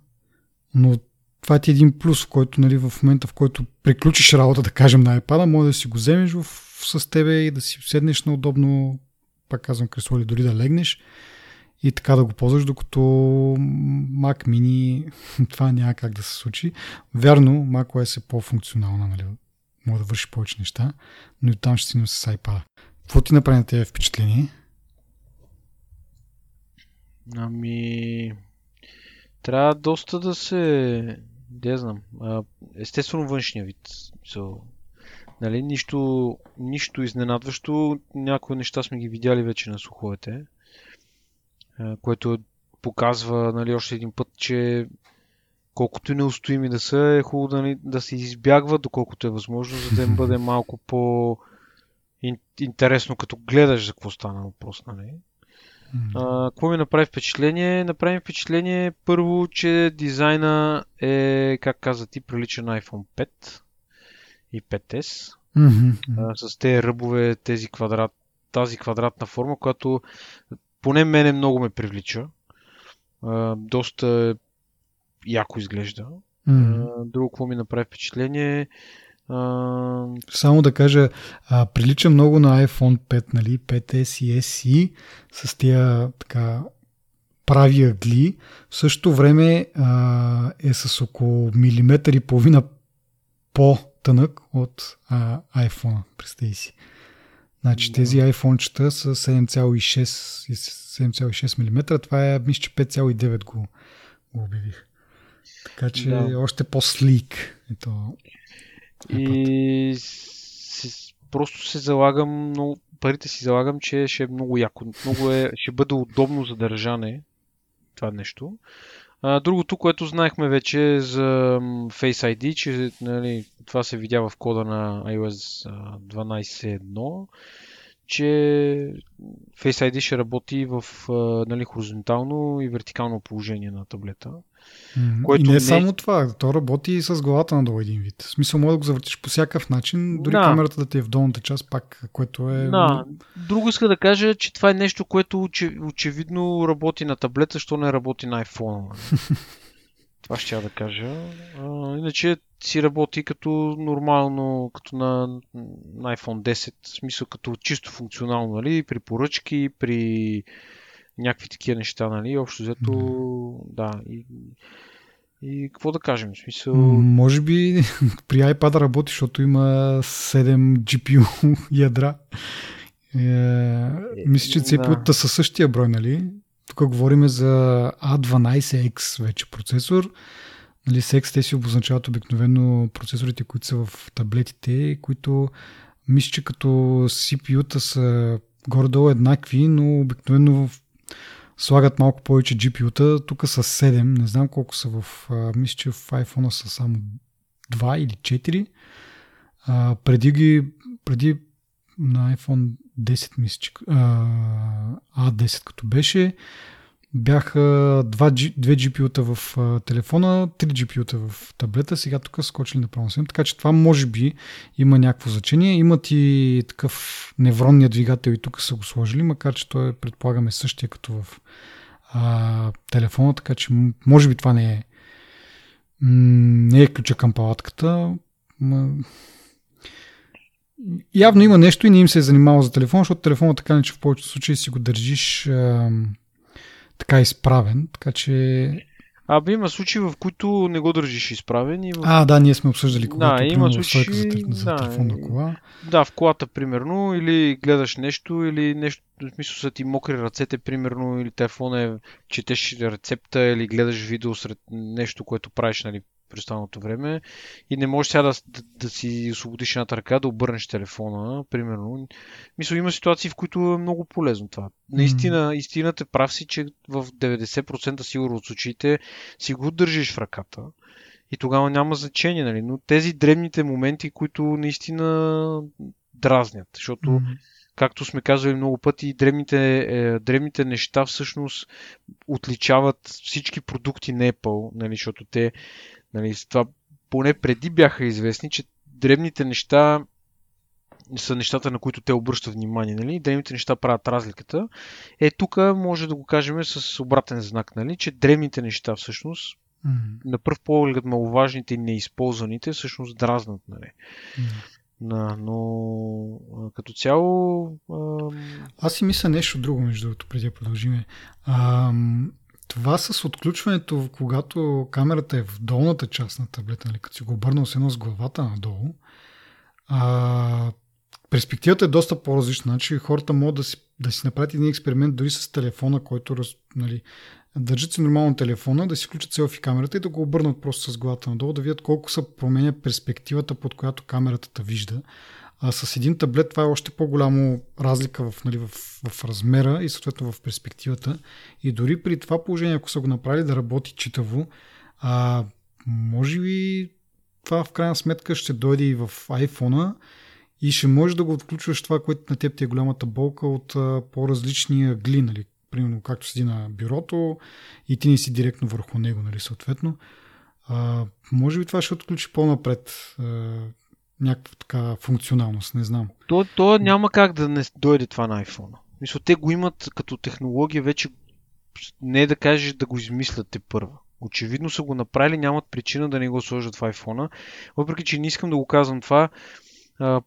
но това ти е един плюс, в който нали, в момента, в който приключиш работа, да кажем, на iPad, може да си го вземеш в, с тебе и да си седнеш на удобно, пак казвам, кресло или дори да легнеш и така да го ползваш, докато Mac Mini <laughs> това няма как да се случи. Вярно, macOS е по-функционална, нали? може да върши повече неща, но и там ще си с iPad. Какво ти направи на тези впечатление? Ами... Трябва доста да се не знам. Естествено външния вид. So, нали, нищо, нищо изненадващо. Някои неща сме ги видяли вече на слуховете. Което показва нали, още един път, че колкото и неустоими да са, е хубаво да, нали, да се избягва, доколкото е възможно, за да им бъде <laughs> малко по интересно, като гледаш за какво стана въпрос. Нали? А, какво ми направи впечатление? Направи ми впечатление първо, че дизайна е, как каза ти, прилича на iPhone 5 и 5S. Mm-hmm. А, с тези ръбове, тези квадрат, тази квадратна форма, която поне мене много ме привлича. А, доста яко изглежда. Mm-hmm. друго, какво ми направи впечатление? Само да кажа, а, прилича много на iPhone 5, нали, 5S и SE с тия така прави ъгли. В същото време а, е с около милиметър и половина по-тънък от а, iPhone, представи си. Значи да. тези iPhone-чета са 7,6 и 7,6 мм, това е, мисля, че 5,9 го, го обявих. Така че да. още по-слик. Ето, и си, просто се залагам, много, парите си залагам, че ще е много яко. Много е, ще бъде удобно за държане това нещо. А, другото, което знаехме вече за Face ID, че нали, това се видя в кода на iOS 12.1, че Face ID ще работи в нали, хоризонтално и вертикално положение на таблета. Което и не е само това, то работи и с главата надолу един вид. В смисъл, може да го завъртиш по всякакъв начин, дори да. камерата да ти е в долната част пак, което е... Да. Друго иска да кажа, че това е нещо, което очевидно работи на таблета, що не работи на iPhone. <laughs> това ще я да кажа. А, иначе си работи като нормално, като на, на iPhone 10, в смисъл като чисто функционално, нали, при поръчки, при някакви такива неща, нали, общо взето, да. И, и какво да кажем? В смисъл... Може би <laughs> при iPad работи, защото има 7 GPU <laughs> ядра. Е, мисля, че CPU-та да. са същия брой, нали? Тук говорим за A12X вече процесор. Нали, с X те си обозначават обикновено процесорите, които са в таблетите, които мисля, че като CPU-та са горе-долу еднакви, но обикновено слагат малко повече GPU-та. Тук са 7, не знам колко са в... мисля, че в iPhone са само 2 или 4. А, преди ги... Преди на iPhone 10, мисля, че... А, A10 като беше, бяха 2, 2 GPU-та в телефона, 3 GPU-та в таблета, сега тук скочили направо на 7, така че това може би има някакво значение. Имат и такъв невронния двигател и тук са го сложили, макар че той е, предполагаме, същия като в а, телефона, така че може би това не е не е ключа към палатката. Явно има нещо и не им се е занимавал за телефон, защото телефона така не че в повечето случаи си го държиш така изправен, така че... Абе, има случаи, в които не го държиш изправен. И в... А, да, ние сме обсъждали когато да, има случаи... за, за да, телефонна кола. Да, в колата, примерно, или гледаш нещо, или нещо, в смисъл са ти мокри ръцете, примерно, или телефон е, четеш рецепта, или гледаш видео сред нещо, което правиш, нали, през останалото време и не можеш сега да, да, да си освободиш едната ръка, да обърнеш телефона, примерно. Мисля, има ситуации, в които е много полезно това. Наистина, mm-hmm. истината прав си, че в 90% сигурно от случаите си го държиш в ръката и тогава няма значение, нали? Но тези древните моменти, които наистина дразнят, защото mm-hmm както сме казвали много пъти, древните, е, древните неща всъщност отличават всички продукти на Apple, нали, защото те Нали, това поне преди бяха известни, че древните неща са нещата, на които те обръщат внимание. Нали? Древните неща правят разликата. Е, тук може да го кажем с обратен знак, нали? че древните неща всъщност mm-hmm. на пръв поглед маловажните и неизползваните всъщност дразнат. Нали? Mm-hmm. Да, но като цяло... А... Аз си мисля нещо друго, между другото, преди да продължиме. А, това с отключването, когато камерата е в долната част на таблета, нали, като си го обърнал с едно с главата надолу, а, перспективата е доста по-различна. Значи хората могат да си, да си направят един експеримент дори с телефона, който нали, държат си нормално телефона, да си включат селфи камерата и да го обърнат просто с главата надолу, да видят колко се променя перспективата, под която камерата вижда. А с един таблет това е още по-голямо разлика в, нали, в, в размера и съответно в перспективата. И дори при това положение, ако са го направили да работи читаво, а, може би това в крайна сметка ще дойде и в iPhone и ще можеш да го отключваш това, което на теб ти е голямата болка от а, по-различни ъгли, нали? Примерно както седи на бюрото и ти не си директно върху него, нали, съответно. А, може би това ще отключи по-напред някаква така функционалност, не знам. То, то няма как да не дойде това на iPhone. Мисля, те го имат като технология вече не е да кажеш да го измислят те първа. Очевидно са го направили, нямат причина да не го сложат в iPhone. Въпреки, че не искам да го казвам това,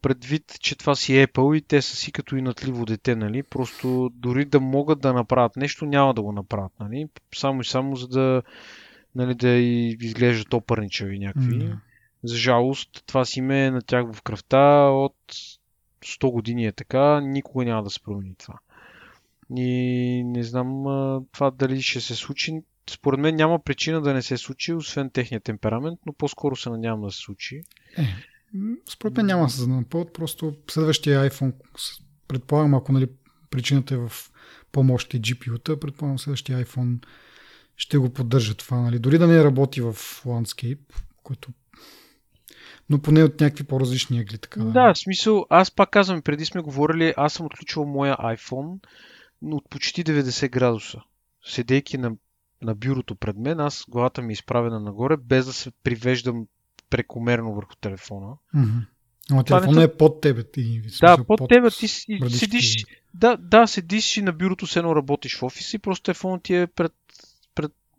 предвид, че това си Apple и те са си като и натливо дете, нали? Просто дори да могат да направят нещо, няма да го направят, нали? Само и само за да, нали, да изглеждат опърничави някакви. Mm-hmm. За жалост, това си ме на тях в кръвта от 100 години е така, никога няма да се промени това. И не знам това дали ще се случи. Според мен няма причина да не се случи, освен техния темперамент, но по-скоро се надявам да се случи. Е, според мен няма да се напълт, просто следващия iPhone, предполагам, ако нали, причината е в по-мощни GPU-та, предполагам следващия iPhone ще го поддържа това. Нали. Дори да не работи в Landscape, който но поне от някакви по-различни ъгли. Така, да. да, в смисъл, аз пак казвам, преди сме говорили, аз съм отключвал моя iPhone от почти 90 градуса, седейки на на бюрото пред мен, аз главата ми е изправена нагоре, без да се привеждам прекомерно върху телефона. Mm-hmm. Ама телефона не... е под тебе. Ти, да, под, под тебе ти седиш, да, да, седиш и на бюрото, се едно работиш в офис и просто телефонът ти е пред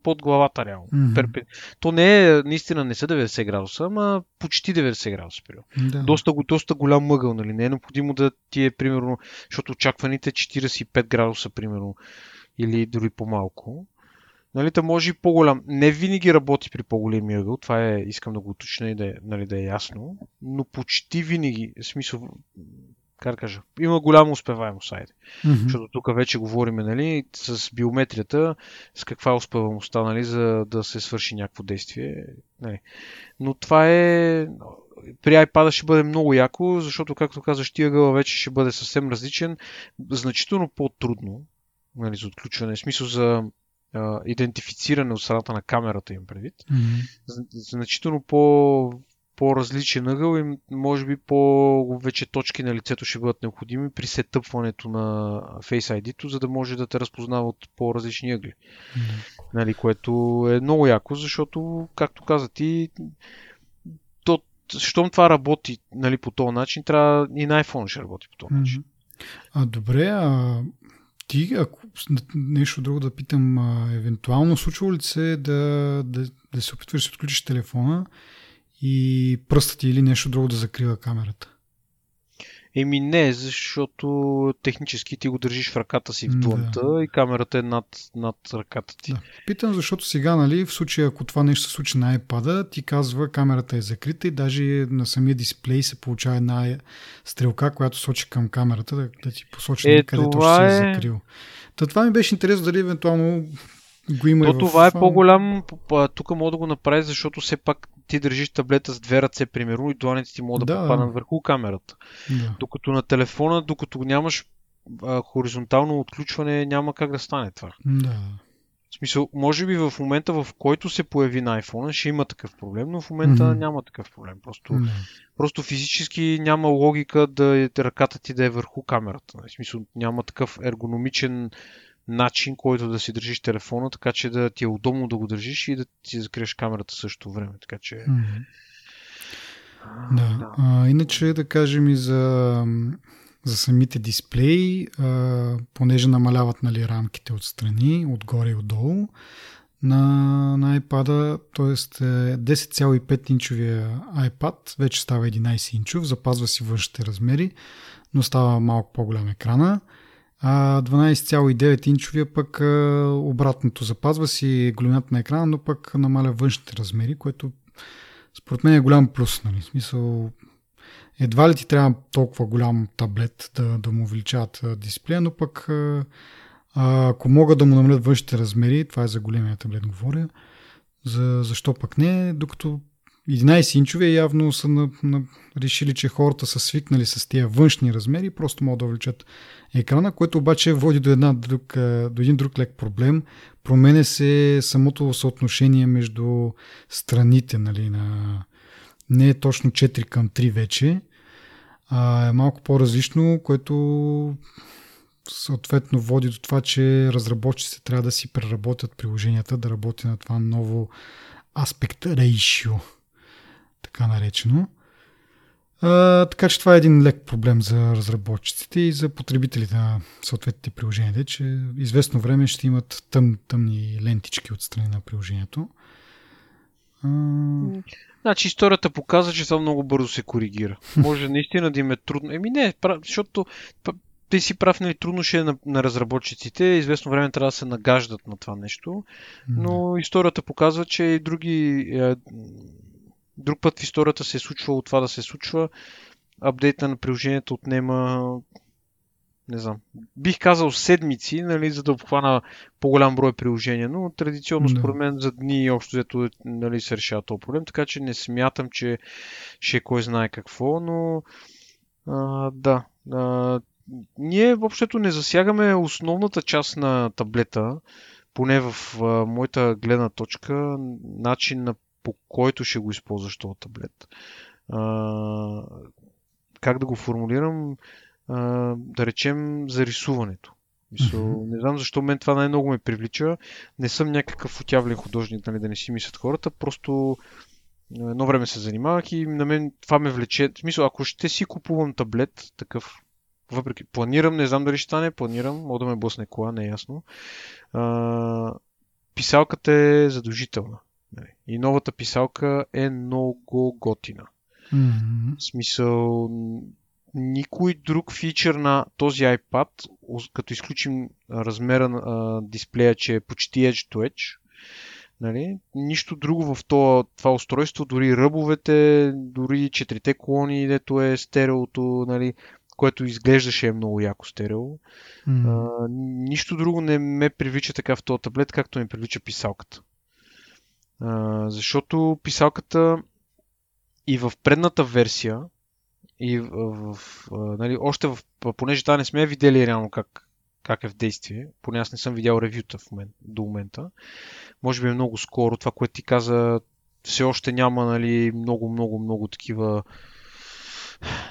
под главата реално. Mm-hmm. То не е, наистина не са 90 градуса, ама почти 90 градуса. Да. Доста, доста голям мъгъл, нали? Не е необходимо да ти е, примерно, защото очакваните 45 градуса, примерно, или дори по-малко. Нали, да може и по-голям. Не винаги работи при по-големия ъгъл, това е, искам да го уточня и да е, нали, да е ясно, но почти винаги, в смисъл, как кажа, има голяма успеваемост, сайт. Mm-hmm. Защото тук вече говорим, нали, с биометрията, с каква е успеваемостта, нали, за да се свърши някакво действие. Нали. Но това е... При iPad ще бъде много яко, защото, както казваш, тия ъгъл вече ще бъде съвсем различен, значително по-трудно нали, за отключване, в смисъл за а, идентифициране от страната на камерата им предвид. Mm-hmm. Значително по по-различен ъгъл и може би по-вече точки на лицето ще бъдат необходими при сетъпването на Face ID-то, за да може да те разпознава от по-различни ъгли. Mm-hmm. Нали, което е много яко, защото, както каза ти, то, щом това работи нали, по този начин, трябва и на iPhone ще работи по този начин. А, добре, а ти, ако нещо друго да питам, а, евентуално случва ли се да, да, да се опитваш да отключиш телефона и пръстът ти или нещо друго да закрива камерата? Еми не, защото технически ти го държиш в ръката си в дланта да. и камерата е над, над ръката ти. Да. Питам, защото сега, нали, в случая, ако това нещо се случи на iPad, ти казва камерата е закрита и даже на самия дисплей се получава една стрелка, която сочи към камерата, да, да ти посочи е, къде точно е... се е закрил. Та това ми беше интересно дали евентуално го има. То това в... е по-голям. Тук мога да го направи, защото все пак ти държиш таблета с две ръце, примерно, и дланите ти могат да, да попаднат върху камерата. Да. Докато на телефона, докато нямаш а, хоризонтално отключване, няма как да стане това. Да. В смисъл, може би в момента, в който се появи на iPhone, ще има такъв проблем, но в момента mm-hmm. няма такъв проблем. Просто, mm-hmm. просто физически няма логика да е, ръката ти да е върху камерата. В смисъл, няма такъв ергономичен начин, който да си държиш телефона, така че да ти е удобно да го държиш и да ти закриеш камерата също време. Така че. Mm-hmm. Да. да. А, иначе да кажем и за, за самите дисплеи, а, понеже намаляват нали, рамките отстрани, отгоре и отдолу, на, на iPad, т.е. 10,5 инчовия iPad вече става 11 инчов, запазва си външните размери, но става малко по-голям екрана. А 12,9 инчовия пък обратното запазва си големината на екрана, но пък намаля външните размери, което според мен е голям плюс. Нали? В смисъл, едва ли ти трябва толкова голям таблет да, да му увеличават дисплея, но пък ако могат да му намалят външните размери, това е за големия таблет говоря, за, защо пък не, докато 11 инчове явно са на, на, решили, че хората са свикнали с тия външни размери просто могат да увеличат екрана, което обаче води до, една друг, до един друг лек проблем. Променя се самото съотношение между страните. Нали, на... Не е точно 4 към 3 вече, а е малко по-различно, което съответно води до това, че разработчиците трябва да си преработят приложенията, да работи на това ново аспект ratio така наречено. А, така че това е един лек проблем за разработчиците и за потребителите на съответните приложения, че известно време ще имат тъм, тъмни лентички от страни на приложението. А... Значи историята показва, че това много бързо се коригира. Може наистина да им е трудно. Еми не, защото ти си прав, нали, трудно ще е на, на разработчиците. Известно време трябва да се нагаждат на това нещо. Но историята показва, че и други е, Друг път в историята се е случвало това да се случва. Апдейта на приложението отнема не знам, бих казал седмици, нали, за да обхвана по-голям брой приложения, но традиционно да. според мен за дни общо взето нали, се решава този проблем, така че не смятам, че ще е кой знае какво, но а, да. А, ние въобщето не засягаме основната част на таблета, поне в а, моята гледна точка, начин на по който ще го използваш този таблет. А, как да го формулирам? А, да речем за рисуването. Мисъл, mm-hmm. Не знам защо мен това най-много ме привлича. Не съм някакъв отявлен художник, нали, да не си мислят хората. Просто едно време се занимавах и на мен това ме влече. В смисъл, ако ще си купувам таблет, такъв, въпреки, планирам, не знам дали ще стане, планирам, мога да ме блъсне кола, не е ясно. А, писалката е задължителна. Нали. И новата писалка е много готина. Mm-hmm. В смисъл, никой друг фичър на този iPad, като изключим размера на дисплея, че е почти Edge to Edge, Нали? Нищо друго в това, това устройство, дори ръбовете, дори четирите колони, дето е стереото, нали, което изглеждаше е много яко стерео. Mm. А, нищо друго не ме привлича така в този таблет, както ме привлича писалката. А, защото писалката и в предната версия, и в, в, нали, още в, понеже това не сме видели реално как, как е в действие, поне аз не съм видял ревюта в момент, до момента, може би е много скоро. Това, което ти каза, все още няма нали, много, много, много такива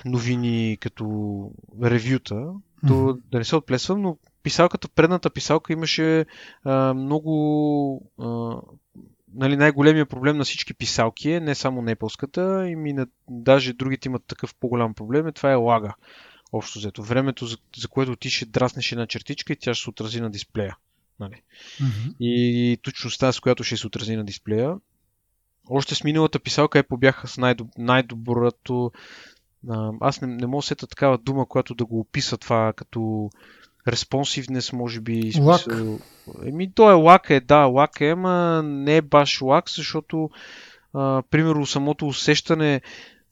новини като ревюта, mm-hmm. то, да не се отплесвам, но писалката, предната писалка имаше а, много а, нали, най-големия проблем на всички писалки е, не само непълската, и на, даже другите имат такъв по-голям проблем, е, това е лага. Общо взето. Времето, за, за което ти ще драснеш една чертичка и тя ще се отрази на дисплея. Нали? Mm-hmm. И точността, с която ще се отрази на дисплея. Още с миналата писалка е побяха с най- най-доброто. Аз не, не мога да сета такава дума, която да го описа това като респонсивнес, може би. Лак. Еми, то е лак, е, да, лак е, ама не е баш лак, защото, а, примерно, самото усещане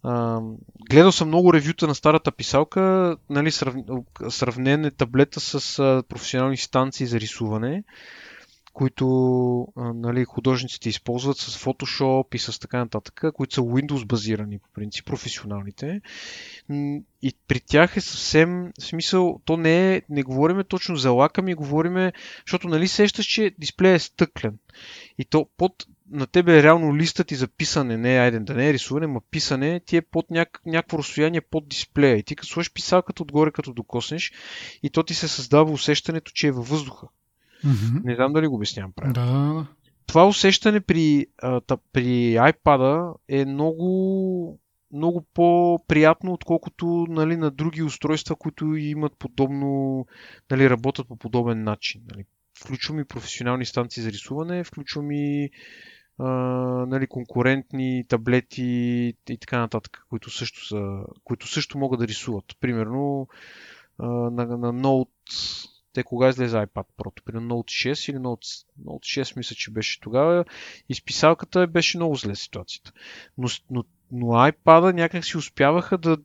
а, гледал съм много ревюта на старата писалка, нали, срав... сравнен таблета с а, професионални станции за рисуване, които нали, художниците използват с Photoshop и с така нататък, които са Windows базирани по принцип, професионалните. И при тях е съвсем, в смисъл, то не е, не говориме точно за лака ми, говориме, защото нали сещаш, че дисплея е стъклен. И то под на тебе е реално листът ти за писане, не айде да не е рисуване, ма писане, ти е под няк- някакво разстояние под дисплея. И ти като сложиш писалката отгоре, като докоснеш, и то ти се създава усещането, че е във въздуха. Mm-hmm. Не знам дали го обяснявам правилно. Да. Това усещане при, а, при iPad е много, много по-приятно, отколкото нали, на други устройства, които имат подобно, нали, работят по подобен начин. Нали. Включвам и професионални станции за рисуване, включвам и а, нали, конкурентни таблети и така нататък, които също, са, които също могат да рисуват. Примерно а, на, на Note, те кога излезе iPad Pro? При Note 6 или Note, Note 6 мисля, че беше тогава. И с писалката беше много зле ситуацията. Но, но но iPad някак си успяваха да...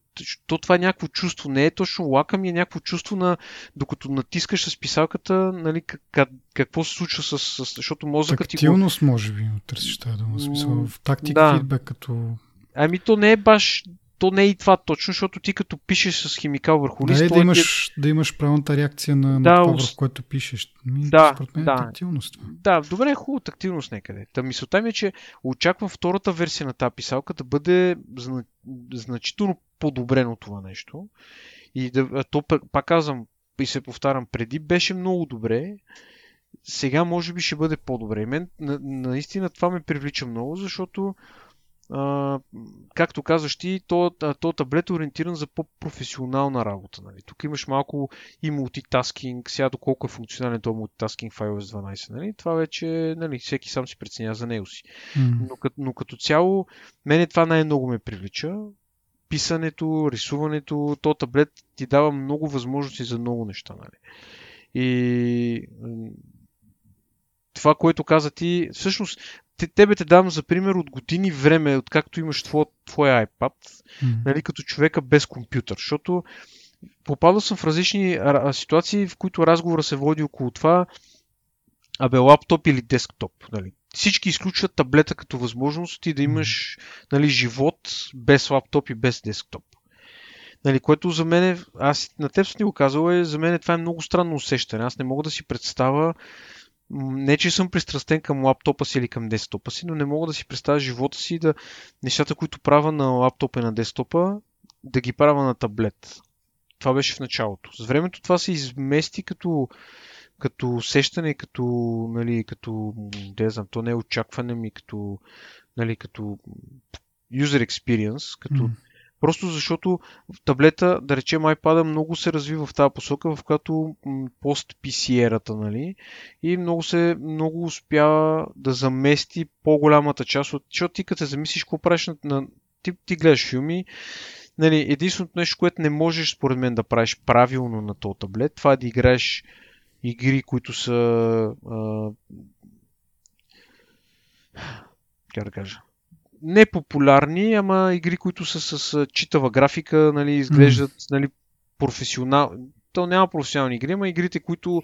То това е някакво чувство. Не е точно лака ми, е някакво чувство на... Докато натискаш с писалката, нали, как, какво се случва с... с защото мозъкът ти Тактилност, може би, търсиш тази дума. Смисъл, в тактик Да. фидбек, като... Ами то не е баш... То не е и това точно, защото ти като пишеш с химикал върху лист, Да, той да, ти е- имаш, да имаш правилната реакция на, Да, на това, върху което пишеш. Ми, Да, според мен да. е тактилност. Да, добре, е хубаво тактилност някъде. Та мисълта ми е, че очаквам втората версия на тази писалка да бъде зна... значително подобрено това нещо. И да, то, пак казвам и се повтарям, преди беше много добре, сега може би ще бъде по-добре. И мен на, наистина това ме привлича много, защото а, както казваш ти, то, то таблет е ориентиран за по-професионална работа. Нали? Тук имаш малко и мултитаскинг, сега доколко е функционален този мултитаскинг в iOS 12. Нали? Това вече нали, всеки сам си преценява за него си. М. Но, като, но като цяло, мене това най-много ме привлича. Писането, рисуването, то таблет ти дава много възможности за много неща. Нали? И това, което каза ти, всъщност, те, тебе те давам за пример от години време, откакто имаш твоя, твоя iPad, М. нали, като човека без компютър, защото попадал съм в различни ситуации, в които разговора се води около това, абе лаптоп или десктоп. Нали. Всички изключват таблета като възможност ти да имаш нали, живот без лаптоп и без десктоп. Нали, което за мен, е- аз на теб съм ти го казал, е, за мен това е много странно усещане. Аз не мога да си представя, не че съм пристрастен към лаптопа си или към десктопа си, но не мога да си представя живота си да нещата, които правя на лаптопа и на десктопа, да ги правя на таблет. Това беше в началото. С времето това се измести като, като усещане, като, нали, като, не знам, то не е очакване ми, като, нали, като user experience, като mm. Просто защото таблета, да речем iPad много се развива в тази посока, в която пост PC ерата, нали? И много се, много успява да замести по-голямата част от... Защото ти като се замислиш, какво правиш на ти, ти гледаш филми, нали, единственото нещо, което не можеш според мен да правиш правилно на този таблет, това е да играеш игри, които са а, как да кажа, непопулярни, ама игри, които са с читава графика, нали, изглеждат нали, професионал... То няма професионални игри, ама игрите, които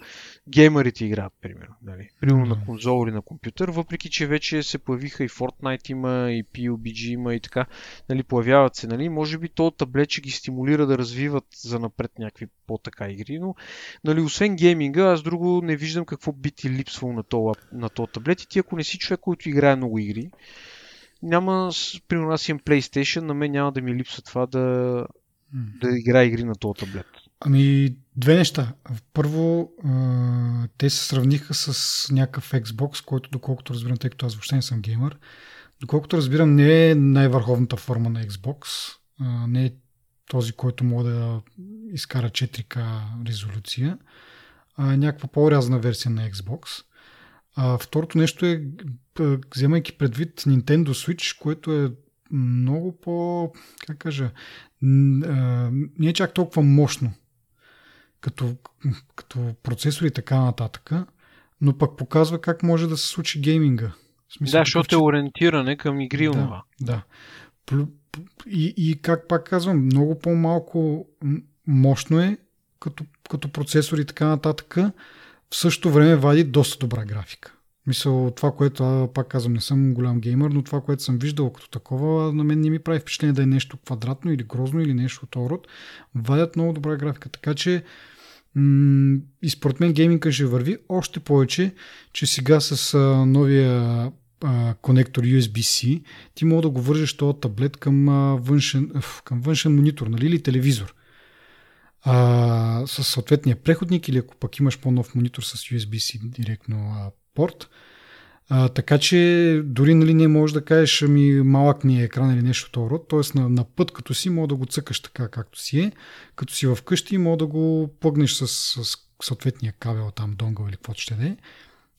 геймерите играят, примерно. Нали. Примерно на конзол или на компютър, въпреки че вече се появиха и Fortnite има, и PUBG има и така, нали, появяват се, нали, може би то таблет ще ги стимулира да развиват за напред някакви по-така игри, но нали, освен гейминга, аз друго не виждам какво би ти липсвало на този на таблет и ти ако не си човек, който играе много игри, няма, примерно аз имам PlayStation, на мен няма да ми липсва това да, да играя игри на този таблет. Ами, две неща. Първо, те се сравниха с някакъв Xbox, който доколкото разбирам, тъй като аз въобще не съм геймър, доколкото разбирам не е най-върховната форма на Xbox, не е този, който може да изкара 4K резолюция, а е някаква по-рязана версия на Xbox. А второто нещо е, вземайки предвид Nintendo Switch, което е много по, как кажа, не е чак толкова мощно като, като процесор и така нататък, но пък показва как може да се случи гейминга. В смисъл, да, защото че... е ориентиране към игри да, Да. И, и как пак казвам, много по-малко мощно е като, като процесор и така нататък, в същото време вади доста добра графика. Мисъл, това, което, пак казвам, не съм голям геймър, но това, което съм виждал като такова, на мен не ми прави впечатление да е нещо квадратно или грозно или нещо от род. Вадят много добра графика, така че м- и според мен гейминга ще върви още повече, че сега с а, новия а, конектор USB-C ти мога да го вържеш този таблет към, а, външен, към външен монитор нали, или телевизор а, с съответния преходник или ако пък имаш по-нов монитор с USB-C директно а, порт. А, така че дори нали, не можеш да кажеш ми малък ми е екран или нещо от род, т.е. На, на път като си мога да го цъкаш така както си е, като си вкъщи мога да го плъгнеш с, с съответния кабел там, донгъл или каквото ще да е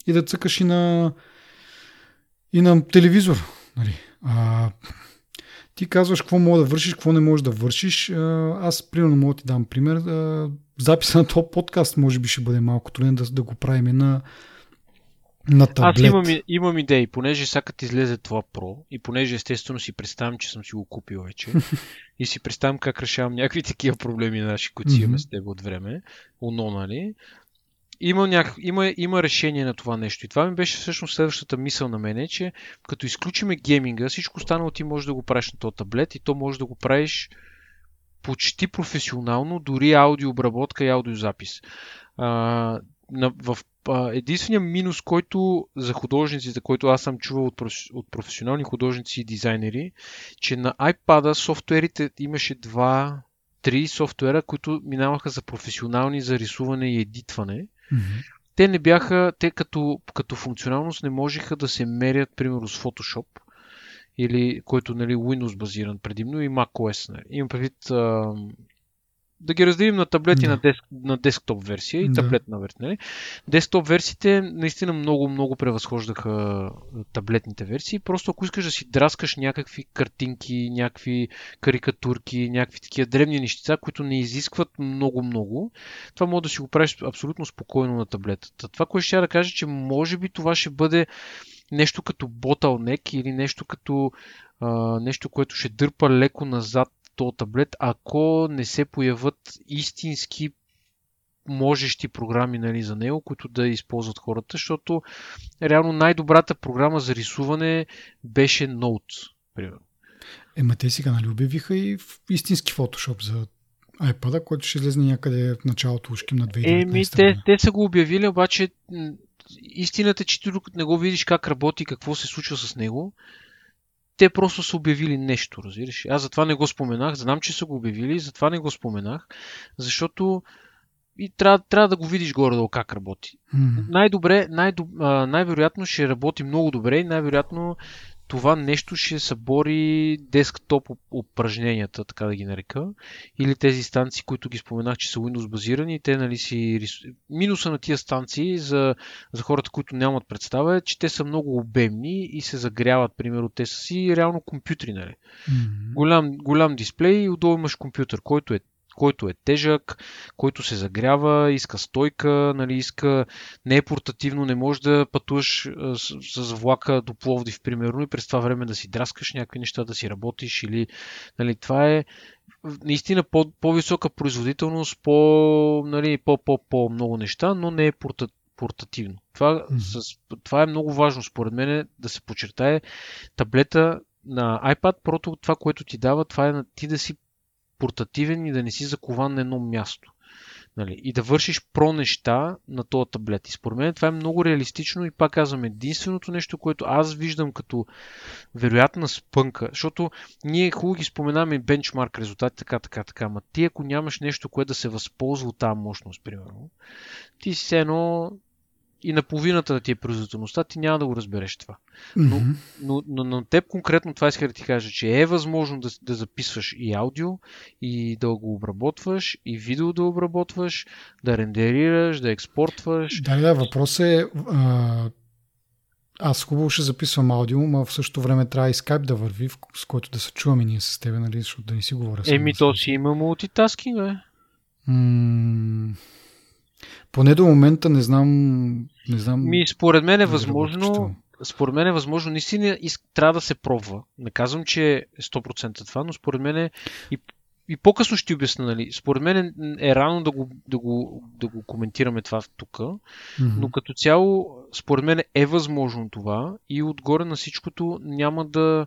и да цъкаш и на, и на телевизор. Нали. А, ти казваш какво мога да вършиш, какво не можеш да вършиш. Аз, примерно, мога да ти дам пример. Записа на този подкаст може би ще бъде малко труден да, да го правим на, на таблет. Аз имам, имам идеи, понеже сега като излезе това Pro и понеже естествено си представям, че съм си го купил вече <laughs> и си представям как решавам някакви такива проблеми наши, които си имаме с теб от време, уно, нали? има, няк... има, има решение на това нещо. И това ми беше всъщност следващата мисъл на мен, че като изключиме гейминга, всичко останало ти можеш да го правиш на този таблет и то можеш да го правиш почти професионално, дори аудиообработка и аудиозапис. А, на, в а, единствения минус, който за художниците, който аз съм чувал от, от професионални художници и дизайнери, че на iPad софтуерите имаше два, три софтуера, които минаваха за професионални за рисуване и едитване. Mm-hmm. Те не бяха, те като, като функционалност не можеха да се мерят, примерно, с Photoshop, или който нали, Windows базиран предимно и macOS. Нали. Имам предвид да ги разделим на таблет и на, деск, на десктоп версия и да. таблетна версия. Нали? Десктоп версиите наистина много, много превъзхождаха таблетните версии. Просто ако искаш да си драскаш някакви картинки, някакви карикатурки, някакви такива древни нещица, които не изискват много-много, това може да си го правиш абсолютно спокойно на таблетата. Това, което ще да кажа, че може би това ще бъде нещо като bottleneck или нещо като а, нещо, което ще дърпа леко назад този таблет, ако не се появят истински можещи програми нали, за него, които да използват хората, защото реално най-добрата програма за рисуване беше Note, примерно. Ема те сега нали обявиха и в истински фотошоп за iPad, който ще излезе някъде в началото ушким на 2019. Еми, те, те са го обявили, обаче истината е, че ти не го видиш как работи, какво се случва с него, те просто са обявили нещо, разбираш. Аз затова не го споменах, знам, че са го обявили, затова не го споменах, защото и трябва, трябва да го видиш горе-долу как работи. М. Най-добре, най-доб... най-вероятно ще работи много добре и най-вероятно това нещо ще събори десктоп упражненията, така да ги нарека, или тези станции, които ги споменах, че са Windows базирани, те нали си... Минуса на тия станции за, за хората, които нямат представа е, че те са много обемни и се загряват, примерно, те са си реално компютри, нали. М. Голям, голям дисплей и отдолу имаш компютър, който е който е тежък, който се загрява, иска стойка, нали, иска, не е портативно, не можеш да пътуваш с, с влака до Пловдив, примерно, и през това време да си драскаш някакви неща, да си работиш или, нали, това е наистина по, по-висока производителност, по, нали, по, по, по много неща, но не е порта, портативно. Това, Мгм. с, това е много важно, според мен, да се подчертае. Таблета на iPad Pro, това, което ти дава, това е на ти да си портативен и да не си закован на едно място. Нали? И да вършиш про неща на този таблет. И според мен това е много реалистично и пак казвам, единственото нещо, което аз виждам като вероятна спънка, защото ние хубаво ги споменаваме бенчмарк резултати, така, така, така, ама ти ако нямаш нещо, което да се възползва от тази мощност, примерно, ти си едно и на половината на ти е производителността, ти няма да го разбереш това. Но, Мгм. но, но на теб конкретно това иска да ти кажа, че е възможно да, да записваш и аудио, и да го обработваш, и видео да обработваш, да рендерираш, да експортваш. Да, да, въпросът е а, аз хубаво ще записвам аудио, но в същото време трябва и скайп да върви, с който да се чуваме ние с тебе, нали, защото да не си говоря. Еми, то си има мултитаскинг, бе. М, Поне до момента не знам. Не знам Ми, според мен е възможно, според мен е възможно, наистина трябва да се пробва. Не казвам, че е 100% това, но според мен е и, и по-късно ще обясня, нали. Според мен е, рано да го, да, го, да го коментираме това тук, Мгм. но като цяло, според мен е възможно това и отгоре на всичкото няма да,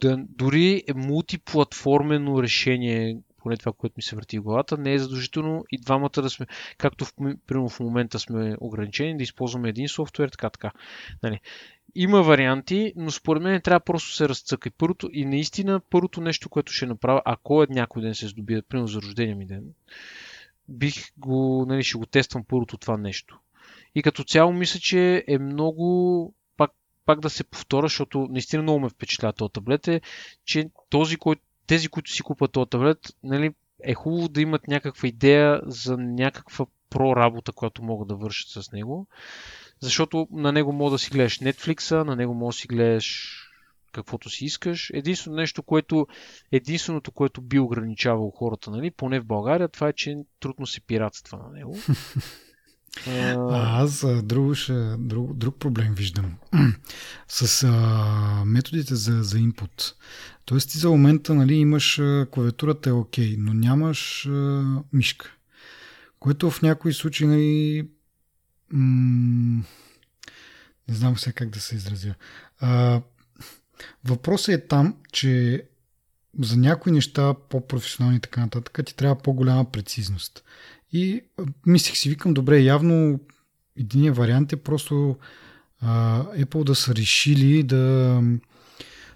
да дори е мултиплатформено решение, поне това, което ми се върти в главата, не е задължително и двамата да сме, както в, примерно в момента сме ограничени, да използваме един софтуер, така, така. Нали. Има варианти, но според мен трябва просто се разцъка. И, първото, и наистина първото нещо, което ще направя, ако е някой ден се здобия, примерно за рождения ми ден, бих го, нали, ще го тествам първото това нещо. И като цяло мисля, че е много пак да се повторя, защото наистина много ме впечатлява този таблет е, че този, който, тези, които си купат този таблет, нали, е хубаво да имат някаква идея за някаква проработа, която могат да вършат с него. Защото на него мога да си гледаш Netflix, на него мога да си гледаш каквото си искаш. Единственото нещо, което, единственото, което би ограничавало хората, нали, поне в България, това е, че трудно се пиратства на него. <laughs> А, аз а, друг, ще, друг, друг проблем виждам. <clears throat> С а, методите за, за input. Тоест ти за момента нали, имаш клавиатурата е окей, но нямаш а, мишка. Което в някои случаи нали, м- не знам сега как да се изразя. А, въпросът е там, че за някои неща, по-професионални и така нататък, ти трябва по-голяма прецизност. И мислих си, викам, добре, явно единият вариант е просто а, Apple да са решили да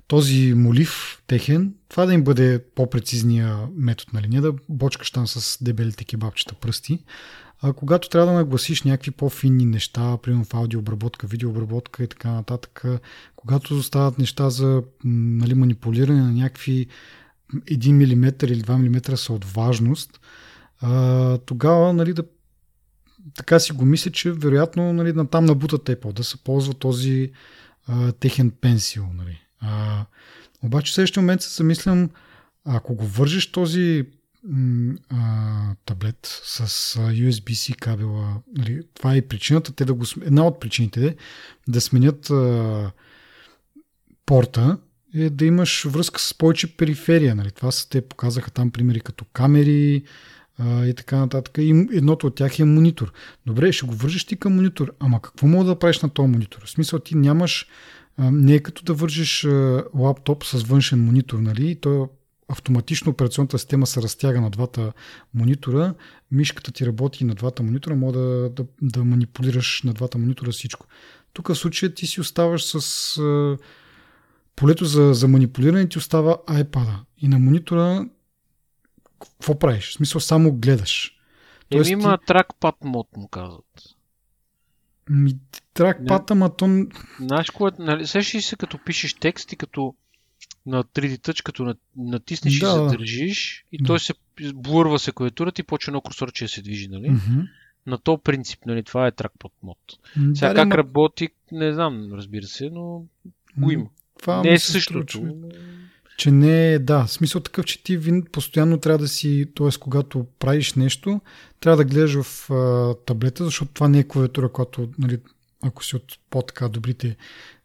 този молив техен, това да им бъде по-прецизния метод, нали? Не да бочкаш там с дебелите кебабчета пръсти, а когато трябва да нагласиш някакви по-финни неща, примерно в аудиообработка, видеообработка и така нататък, когато стават неща за нали, манипулиране на някакви 1 мм или 2 мм са от важност, а, тогава нали, да така си го мисля, че вероятно нали, на там набутат Apple, да се ползва този а, техен пенсил. Нали. А, обаче в следващия момент се замислям, ако го вържеш този а, таблет с USB-C кабела, нали, това е причината, те да го, една от причините да сменят а, порта, е да имаш връзка с повече периферия. Нали. Това са, те показаха там примери като камери и така нататък. И едното от тях е монитор. Добре, ще го вържиш ти към монитор, ама какво мога да правиш на този монитор? В смисъл ти нямаш, не е като да вържиш лаптоп с външен монитор, нали? И то автоматично операционната система се разтяга на двата монитора, мишката ти работи на двата монитора, мога да, да, да манипулираш на двата монитора всичко. Тук в случая ти си оставаш с полето за, за манипулиране ти остава iPad. И на монитора какво правиш? В смисъл само гледаш. Тоест, има ти... тракпад мод, му казват. Ми, тракпад, ама то... Знаеш кое? Нали, сещаш се като пишеш текст и като на 3D Touch, като натиснеш да, и задържиш и да. той се блурва се клавиатурата и почва едно курсорче да се движи, нали? Mm-hmm. На то принцип, нали? Това е тракпад мод. Да, Сега как ма... работи, не знам, разбира се, но го има. Това не е същото. Че, че не е, да, смисъл такъв, че ти вин, постоянно трябва да си, т.е. когато правиш нещо, трябва да гледаш в а, таблета, защото това не е клавиатура, която, нали, ако си от по-така добрите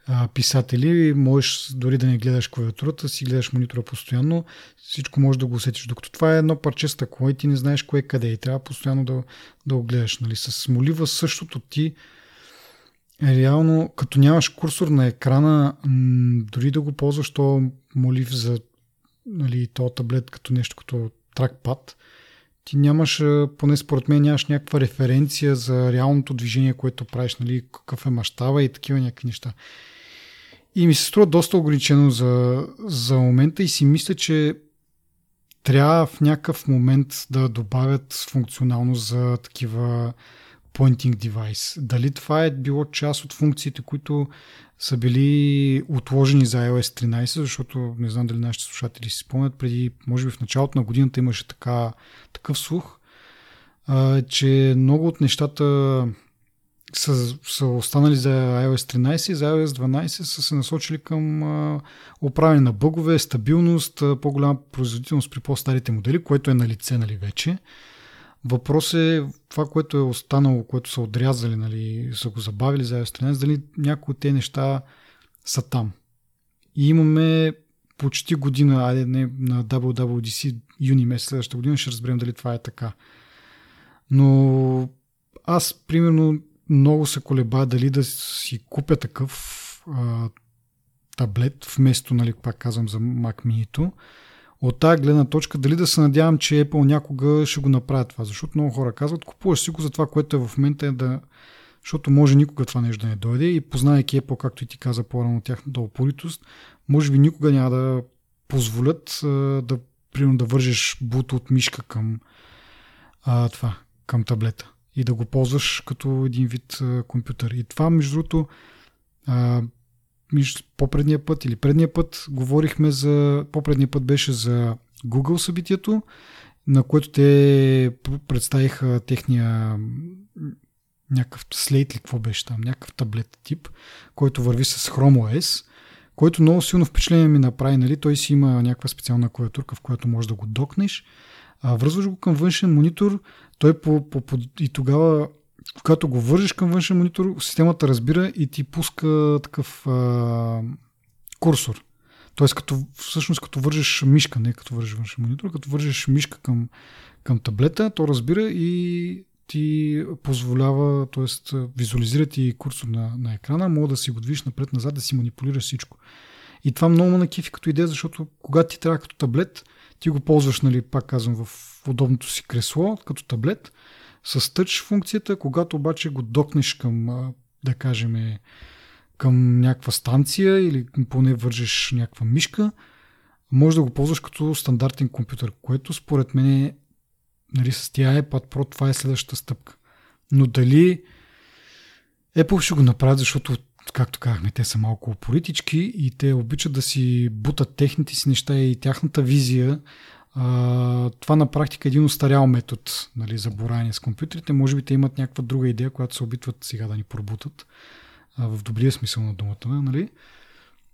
а, писатели, можеш дори да не гледаш клавиатурата, си гледаш монитора постоянно, всичко можеш да го усетиш. Докато това е едно парче стъкло и ти не знаеш кое къде е и трябва постоянно да, да го гледаш. Нали. С молива същото ти реално, като нямаш курсор на екрана, дори да го ползваш то молив за нали, то таблет като нещо като тракпад, ти нямаш, поне според мен, нямаш някаква референция за реалното движение, което правиш, нали, какъв е мащаба и такива някакви неща. И ми се струва доста ограничено за, за момента и си мисля, че трябва в някакъв момент да добавят функционалност за такива pointing device. Дали това е било част от функциите, които са били отложени за iOS 13, защото не знам дали нашите слушатели си спомнят, преди, може би в началото на годината имаше така, такъв слух, а, че много от нещата са, са останали за iOS 13 и за iOS 12 са се насочили към а, управяне на бъгове, стабилност, по-голяма производителност при по-старите модели, което е на лице нали, вече. Въпрос е това, което е останало, което са отрязали, нали, са го забавили за iOS 13, дали някои от тези неща са там. И имаме почти година, айде не, на WWDC юни месец следващата година ще разберем дали това е така. Но аз, примерно, много се колеба дали да си купя такъв а, таблет, вместо, нали, пак казвам за Mac Mini от тази гледна точка, дали да се надявам, че Apple някога ще го направят това. Защото много хора казват, купуваш си го за това, което е в момента е да... Защото може никога това нещо да не дойде и познавайки Apple, както и ти каза по-рано, тяхната упоритост, може би никога няма да позволят да, примерно, да вържеш буто от мишка към а, това, към таблета и да го ползваш като един вид а, компютър. И това, между другото, а, по-предния път или предния път говорихме за... По-предния път беше за Google събитието, на което те представиха техния някакъв слейт ли какво беше там, някакъв таблет тип, който върви с Chrome OS, който много силно впечатление ми направи, нали? той си има някаква специална клавиатурка, в която можеш да го докнеш, а, връзваш го към външен монитор, той по, по, по, и тогава когато го вържиш към външен монитор, системата разбира и ти пуска такъв а, курсор. Тоест, като, всъщност като вържиш мишка, не като вържиш външен монитор, като вържиш мишка към, към таблета, то разбира и ти позволява, т.е. визуализира ти курсор на, на екрана, мога да си го движиш напред-назад, да си манипулираш всичко. И това много ме накифи като идея, защото когато ти трябва като таблет, ти го ползваш, нали, пак казвам, в удобното си кресло, като таблет, с тъч функцията, когато обаче го докнеш към, да кажем, към някаква станция или поне вържеш някаква мишка, може да го ползваш като стандартен компютър, което според мен е, нали, с тия iPad Pro това е следващата стъпка. Но дали Apple ще го направят, защото както казахме, те са малко политички и те обичат да си бутат техните си неща и тяхната визия това на практика е един устарял метод нали, за бораване с компютрите. Може би те имат някаква друга идея, която се опитват сега да ни пробутат в добрия смисъл на думата. Нали?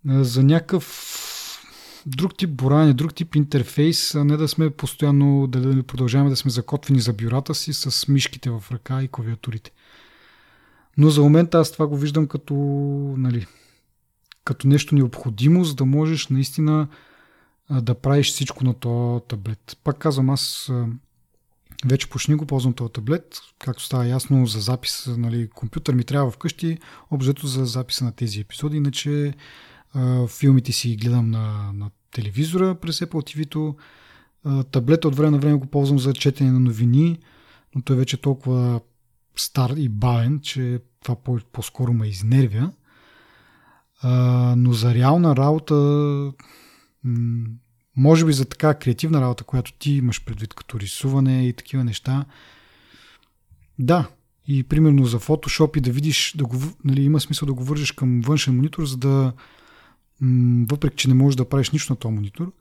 За някакъв друг тип бораване, друг тип интерфейс, а не да сме постоянно, да, да продължаваме да сме закотвени за бюрата си с мишките в ръка и клавиатурите. Но за момента аз това го виждам като, нали, като нещо необходимо, за да можеш наистина да правиш всичко на този таблет. Пак казвам, аз вече почти го ползвам този таблет, както става ясно за запис, нали, компютър ми трябва вкъщи, обзето за записа на тези епизоди, иначе филмите си гледам на, на телевизора през Apple TV-то, таблета от време на време го ползвам за четене на новини, но той вече е толкова стар и бавен, че това по- скоро ме изнервя. А, но за реална работа, може би за така креативна работа, която ти имаш предвид като рисуване и такива неща, да. И примерно за Photoshop и да видиш, да го, нали, има смисъл да го вържеш към външен монитор, за да въпреки, че не можеш да правиш нищо на този монитор,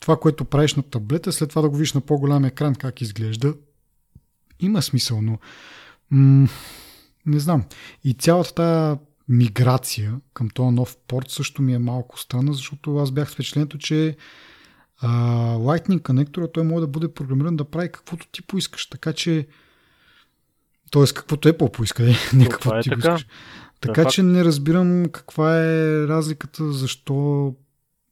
това, което правиш на таблета, след това да го видиш на по-голям екран как изглежда, има смисъл, но м- не знам. И цялата тази миграция към този нов порт също ми е малко странна, защото аз бях с впечатлението, че а, Lightning конектора той може да бъде програмиран да прави каквото ти поискаш. Така че т.е. каквото Apple поиска, не каквото е ти така. поискаш. Така че не разбирам каква е разликата, защо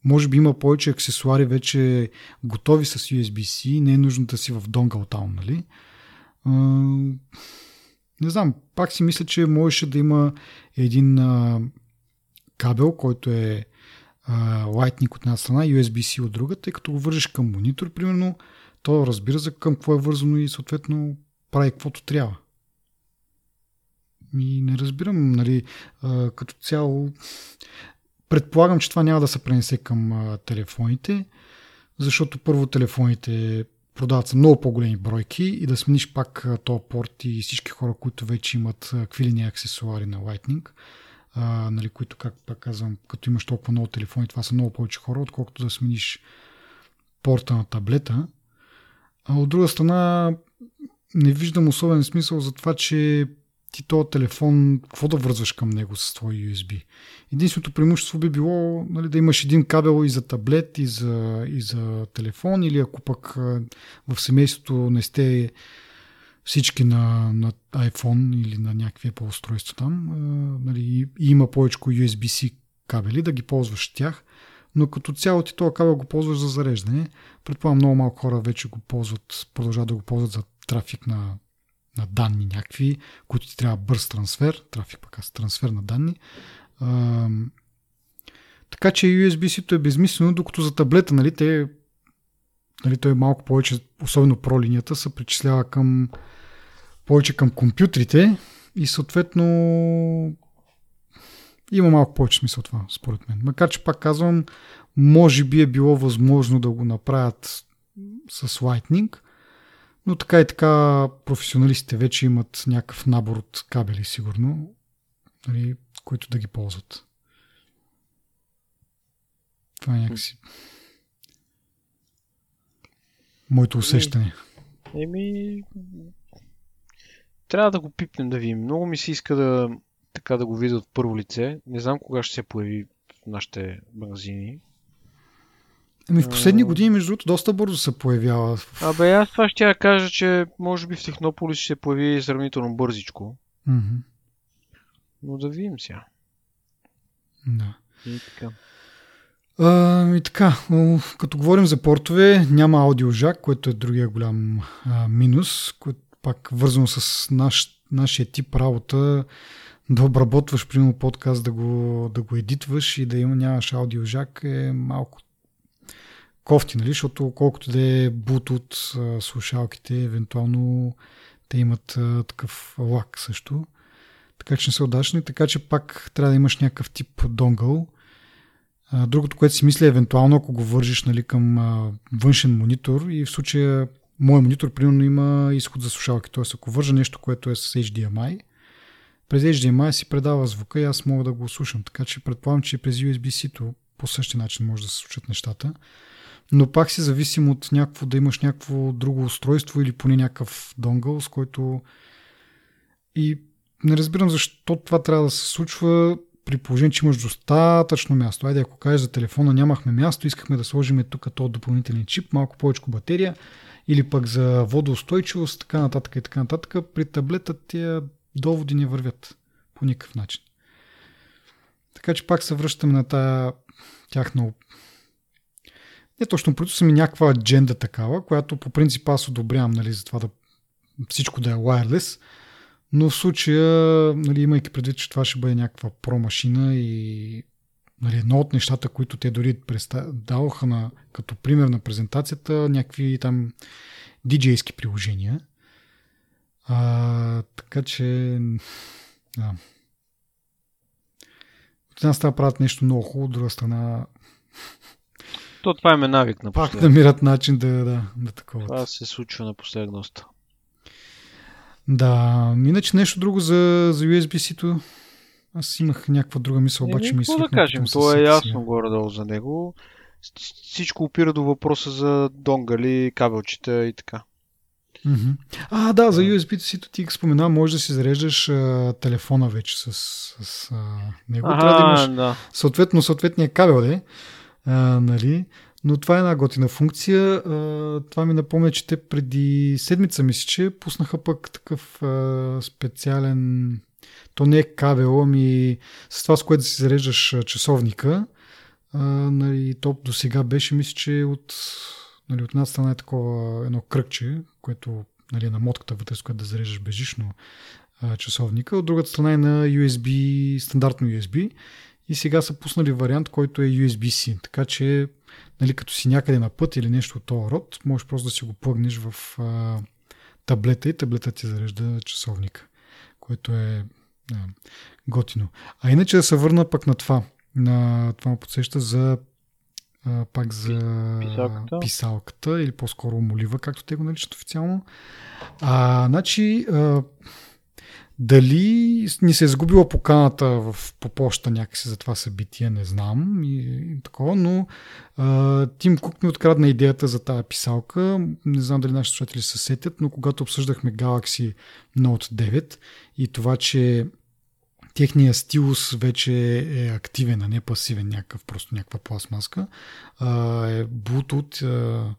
може би има повече аксесуари вече готови с USB-C, не е нужно да си в Dongle Town, нали? Не знам, пак си мисля, че можеше да има един а, кабел, който е а, Lightning от една страна, USB-C от друга, тъй като го вържеш към монитор, примерно, то разбира за към какво е вързано и съответно прави каквото трябва. И не разбирам, нали, а, като цяло. Предполагам, че това няма да се пренесе към а, телефоните, защото първо телефоните продават се много по-големи бройки и да смениш пак този порт и всички хора, които вече имат квилини аксесуари на Lightning, а, нали, които, как пак казвам, като имаш толкова много телефони, това са много повече хора, отколкото да смениш порта на таблета. А от друга страна, не виждам особен смисъл за това, че ти този телефон, какво да вързваш към него с твой USB? Единственото преимущество би било нали, да имаш един кабел и за таблет, и за, и за телефон, или ако пък в семейството не сте всички на, на iPhone или на някакви Apple устройства там, нали, и има повече USB-C кабели, да ги ползваш тях, но като цяло ти този кабел го ползваш за зареждане. Предполагам, много малко хора вече го ползват, продължават да го ползват за трафик на на данни някакви, които ти трябва бърз трансфер, трафик пък аз трансфер на данни. А, така че USB-C-то е безмислено, докато за таблета, нали, те, нали, той е малко повече, особено про линията, се причислява към повече към компютрите и съответно има малко повече смисъл това, според мен. Макар, че пак казвам, може би е било възможно да го направят с Lightning, но така и така професионалистите вече имат някакъв набор от кабели, сигурно, нали, които да ги ползват. Това е някакси моето усещане. Еми, трябва да го пипнем да видим. Много ми се иска да, така да го видя от първо лице. Не знам кога ще се появи в нашите магазини. Ами в последни години, между другото, доста бързо се появява. Абе, аз това ще я кажа, че може би в Технополис ще се появи сравнително бързичко. Mm-hmm. Но да видим сега. Да. И така. А, и така, като говорим за портове, няма аудиожак, което е другия голям а, минус, който пак вързано с наш, нашия тип работа, да обработваш, примерно, подкаст, да го, да го едитваш и да има, нямаш аудиожак е малко кофти, нали? защото колкото да е от слушалките, евентуално те имат такъв лак също. Така че не са удачни, така че пак трябва да имаш някакъв тип донгъл. Другото, което си мисля, евентуално, ако го вържиш нали, към външен монитор и в случая моят монитор примерно има изход за слушалки, т.е. ако вържа нещо, което е с HDMI, през HDMI си предава звука и аз мога да го слушам. Така че предполагам, че през USB-C-то по същия начин може да се случат нещата но пак си зависим от някакво, да имаш някакво друго устройство или поне някакъв донгъл, с който и не разбирам защо това трябва да се случва при положение, че имаш достатъчно място. Айде, ако кажеш за телефона нямахме място, искахме да сложим тук този допълнителен чип, малко повече батерия, или пък за водоустойчивост, така нататък и така нататък. При таблета тия доводи не вървят по никакъв начин. Така че пак се връщаме на тая тяхна не точно правителство, ми някаква адженда такава, която по принцип аз одобрявам нали, за това да всичко да е wireless, но в случая, нали, имайки предвид, че това ще бъде някаква промашина и нали, едно от нещата, които те дори даваха на, като пример на презентацията, някакви там диджейски приложения. А, така че да. една страна правят нещо много хубаво, от друга страна то това е навик на Пак намират начин да, да, да такова. Това се случва на последността. Да, иначе нещо друго за, за USB-C-то. Аз имах някаква друга мисъл, обаче ми свикна. да кажем, то е ясно горе-долу за него. Всичко опира до въпроса за донгали, кабелчета и така. Mm-hmm. А, да, за USB-то си ти спомена, може да си зареждаш а, телефона вече с, с а, него. Ага, Трябва да имаш да. съответно съответния кабел, де, а, нали? Но това е една готина функция. А, това ми напомня, че те преди седмица мисля, че пуснаха пък такъв а, специален то не е кабел, ами с това, с което да си зареждаш часовника. А, нали, то до сега беше, мисля, че от, нали, от една страна е такова едно кръгче, което нали, е на мотката вътре, с което да зареждаш бежично а, часовника. От другата страна е на USB, стандартно USB. И сега са пуснали вариант, който е USB-C. Така че, нали, като си някъде на път или нещо от този род, можеш просто да си го плъгнеш в а, таблета и таблета ти зарежда часовника, което е а, готино. А иначе да се върна пък на това. На това му подсеща за а, пак за писалката. писалката или по-скоро молива, както те го наричат официално. А, значи, а, дали ни се е загубила поканата в, по почта някакси за това събитие, не знам и, и такова, но а, Тим Кук ми открадна идеята за тази писалка. Не знам дали нашите слушатели се сетят, но когато обсъждахме Galaxy Note 9 и това, че техният стилус вече е активен, а не пасивен, някакъв, просто някаква пластмаска, а, е Bluetooth, а,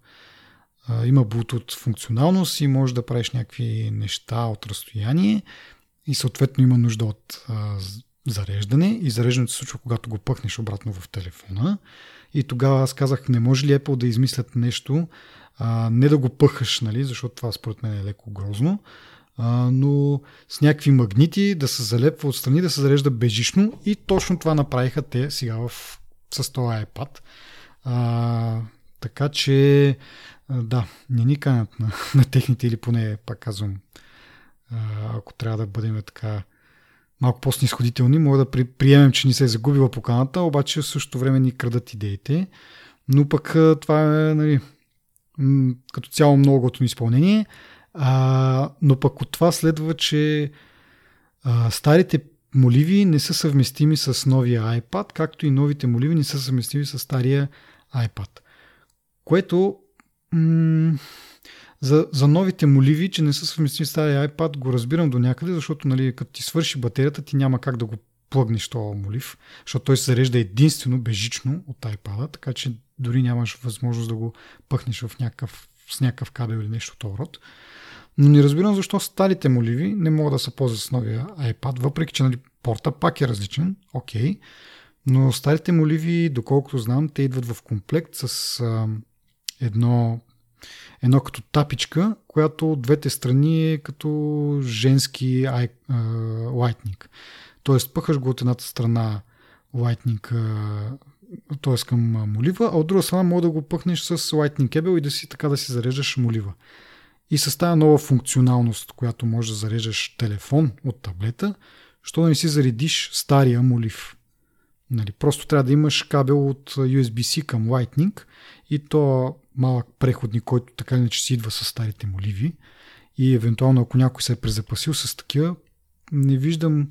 а, има Bluetooth функционалност и може да правиш някакви неща от разстояние и съответно има нужда от а, зареждане и зареждането се случва, когато го пъхнеш обратно в телефона. И тогава аз казах, не може ли Apple да измислят нещо, а, не да го пъхаш, нали, защото това според мен е леко грозно, а, но с някакви магнити да се залепва отстрани, да се зарежда бежично и точно това направиха те сега в, с този iPad. А, така че, да, не ни канят на, на техните или поне, пак казвам, ако трябва да бъдем така малко по-снисходителни, мога да при, приемем, че ни се е загубила поканата, обаче в същото време ни крадат идеите. Но пък това е нали, като цяло много готово изпълнение. А, но пък от това следва, че а, старите моливи не са съвместими с новия iPad, както и новите моливи не са съвместими с стария iPad. Което м- за, за новите моливи, че не са съвместими с тази iPad, го разбирам до някъде, защото нали, като ти свърши батерията, ти няма как да го плъгнеш този молив, защото той се зарежда единствено бежично от iPad, така че дори нямаш възможност да го пъхнеш в някакъв, с някакъв кабел или нещо от род. Но не разбирам защо старите моливи не могат да се ползват с новия iPad, въпреки че нали, порта пак е различен, окей, okay, но старите моливи, доколкото знам, те идват в комплект с едно едно като тапичка, която от двете страни е като женски ай, а, лайтник. Тоест пъхаш го от едната страна лайтник, т.е. към молива, а от друга страна мога да го пъхнеш с Lightning Cable и да си така да си зареждаш молива. И с тази нова функционалност, която може да зареждаш телефон от таблета, що да не си заредиш стария молив. Нали, просто трябва да имаш кабел от USB-C към Lightning и то малък преходник, който така или иначе си идва с старите моливи и евентуално ако някой се е презапасил с такива, не виждам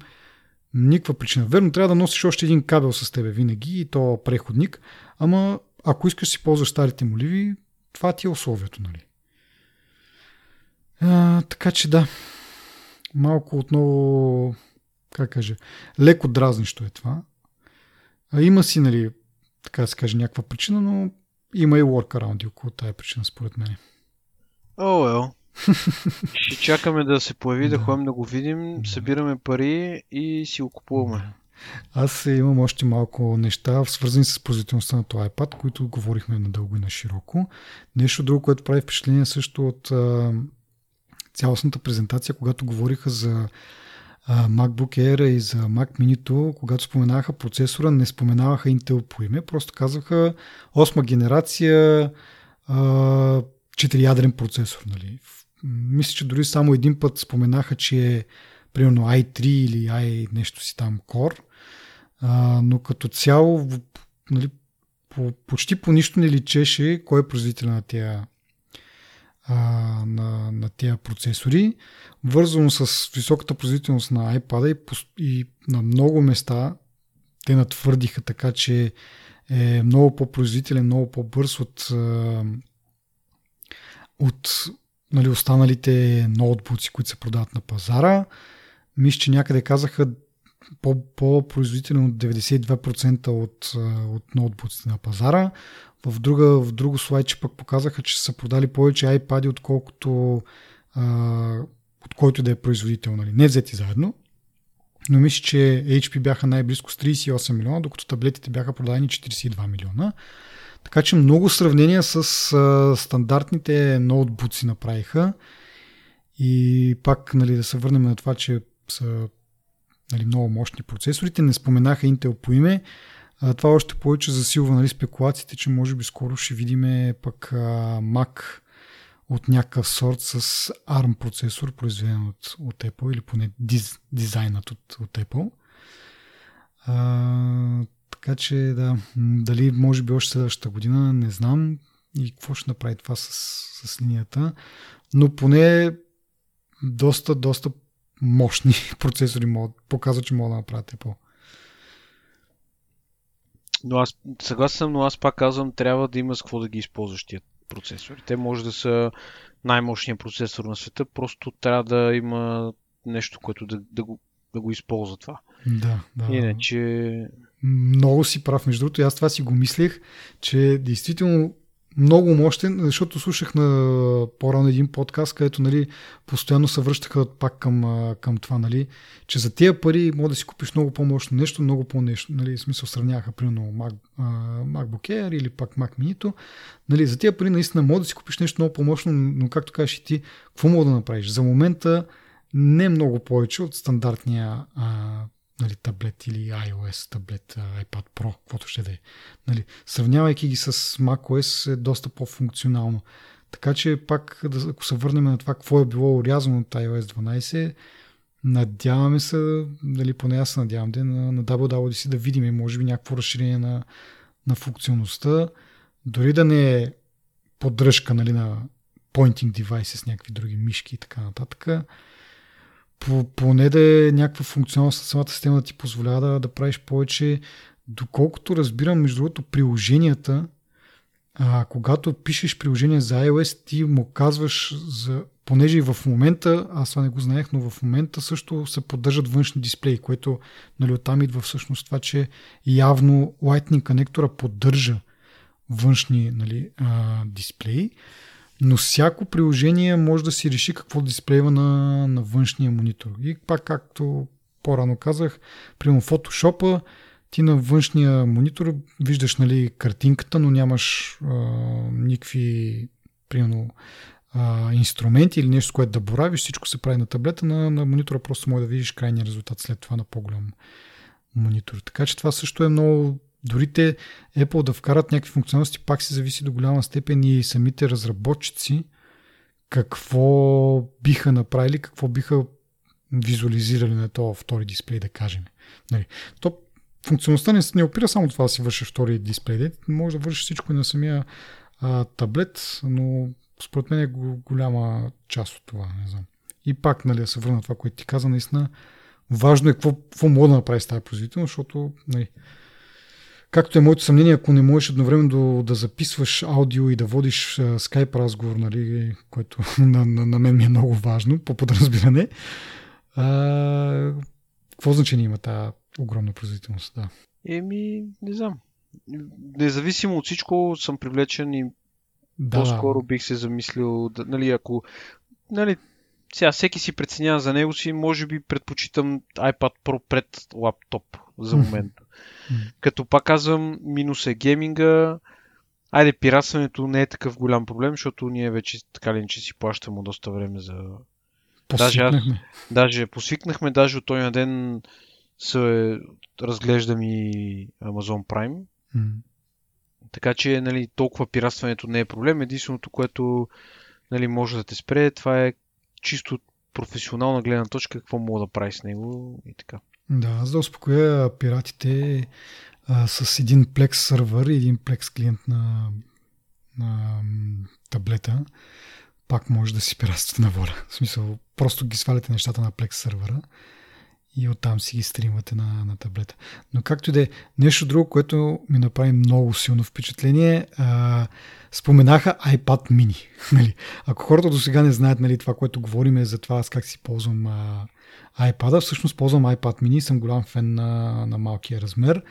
никаква причина. Верно, трябва да носиш още един кабел с тебе винаги и то преходник, ама ако искаш си ползваш старите моливи, това ти е условието, нали? А, така че да, малко отново, как кажа, леко дразнищо е това. А има си, нали, така да се каже, някаква причина, но има и workaround около тая причина, според мен. О, oh, well. <laughs> Ще чакаме да се появи, да, да ходим да го видим, да. събираме пари и си го купуваме. Аз имам още малко неща, свързани с производителността на този iPad, които говорихме надълго и на широко. Нещо друго, което прави впечатление също от а, цялостната презентация, когато говориха за MacBook Air и за Mac Mini, когато споменаха процесора, не споменаваха Intel по име, просто казваха 8 генерация 4-ядрен процесор. Нали. Мисля, че дори само един път споменаха, че е примерно i3 или i нещо си там Core. А, но като цяло, нали, по, почти по нищо не личеше кой е производител на тия, а, на, на тия процесори. Вързано с високата производителност на iPad и, и на много места те натвърдиха така, че е много по-производителен, много по-бърз от, от нали, останалите ноутбуци, които се продават на пазара. Мисля, че някъде казаха по-производителен от 92% от, от ноутбуците на пазара. В, друга, в друго слайдче пък показаха, че са продали повече iPad, отколкото а, от който да е производител. Нали. Не взети заедно. Но мисля, че HP бяха най-близко с 38 милиона, докато таблетите бяха продадени 42 милиона. Така че много сравнения с а, стандартните ноутбуци направиха. И пак нали, да се върнем на това, че са нали, много мощни процесорите. Не споменаха Intel по име. Това още повече засилва нали, спекулациите, че може би скоро ще видим пък а, Mac от някакъв сорт с ARM процесор, произведен от, от Apple или поне диз, дизайнът от, от Apple. А, така че да, дали може би още следващата година, не знам и какво ще направи това с, с линията, но поне доста, доста мощни <laughs> процесори могат, показват, че могат да направят Apple. Но аз съгласен съм, но аз пак казвам, трябва да има с какво да ги използваш тия процесори. Те може да са най-мощният процесор на света, просто трябва да има нещо, което да, да, го, да го използва това. Да, да. Иначе... Много си прав, между другото. Аз това си го мислех, че действително много мощен, защото слушах на по-рано един подкаст, където нали, постоянно се връщаха пак към, към това, нали, че за тия пари може да си купиш много по-мощно нещо, много по-нещо. Нали, в смисъл сравняха примерно Mac, MacBook Air или пак Mac Mini. Нали, за тия пари наистина може да си купиш нещо много по-мощно, но както кажеш и ти, какво мога да направиш? За момента не много повече от стандартния а, нали, таблет или iOS таблет, iPad Pro, каквото ще да е. Нали, сравнявайки ги с macOS е доста по-функционално. Така че пак, ако се върнем на това, какво е било урязано от iOS 12, надяваме се, нали, поне аз се надявам да, на, на WWDC да видим, може би някакво разширение на, на функционалността, дори да не е поддръжка нали, на pointing device с някакви други мишки и така нататък, поне да е някаква функционалност на самата система да ти позволява да, да правиш повече. Доколкото разбирам, между другото, приложенията, а, когато пишеш приложение за iOS, ти му казваш за понеже и в момента, аз това не го знаех, но в момента също се поддържат външни дисплеи, което нали, оттам идва всъщност това, че явно Lightning конектора поддържа външни нали, а, дисплеи. Но всяко приложение може да си реши какво дисплейва на, на външния монитор. И пак, както по-рано казах, примерно Photoshop ти на външния монитор виждаш нали, картинката, но нямаш а, никакви примерно, а, инструменти или нещо, с което да боравиш. Всичко се прави на таблета, на, на монитора просто може да видиш крайния резултат след това на по-голям монитор. Така че това също е много дори те Apple да вкарат някакви функционалности, пак си зависи до голяма степен и самите разработчици какво биха направили, какво биха визуализирали на този втори дисплей, да кажем. Нали. То функционалността не, не опира само това да си върши втори дисплей. Може да върши всичко и на самия а, таблет, но според мен е голяма част от това. Не знам. И пак, нали, да се върна това, което ти каза, наистина важно е какво, какво мога да направи с тази производителност, защото нали, Както е моето съмнение, ако не можеш едновременно да записваш аудио и да водиш скайп разговор, нали, което <laughs> на, на, на мен ми е много важно, по подразбиране, а, какво значение има тази огромна производителност? Да. Еми, не знам. Независимо от всичко, съм привлечен и да. по-скоро бих се замислил, да, нали, ако нали, сега всеки си преценява за него си, може би предпочитам iPad Pro пред лаптоп за <laughs> момента. Като пак казвам, минус е гейминга. Айде, пиратстването не е такъв голям проблем, защото ние вече така ли че си плащаме доста време за... Даже, аз, даже посвикнахме, даже от този ден се разглеждам и Amazon Prime. Mm. Така че нали, толкова пиратстването не е проблем. Единственото, което нали, може да те спре, това е чисто професионална гледна точка, какво мога да прави с него и така. Да, за да успокоя пиратите а, с един Plex сервер и един Plex клиент на, на таблета, пак може да си пиратствате на воля. В смисъл, просто ги сваляте нещата на Plex сервера и оттам си ги стримвате на, на таблета. Но както и да е, нещо друго, което ми направи много силно впечатление, а, споменаха iPad mini. <laughs> нали? Ако хората до сега не знаят нали, това, което говорим е за това аз как си ползвам а, iPad, всъщност ползвам iPad mini, съм голям фен на, на малкия размер.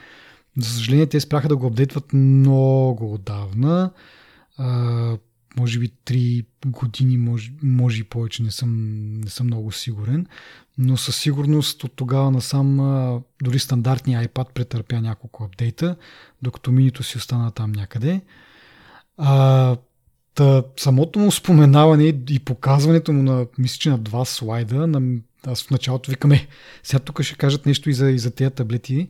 За съжаление, те спряха да го апдейтват много отдавна. А, може би 3 години, може, може и повече, не съм, не съм много сигурен. Но със сигурност от тогава насам дори стандартния iPad претърпя няколко апдейта, докато минито си остана там някъде. А, та, самото му споменаване и показването му на, мисля, че на два слайда, на, аз в началото викаме, сега тук ще кажат нещо и за, и за тези таблети.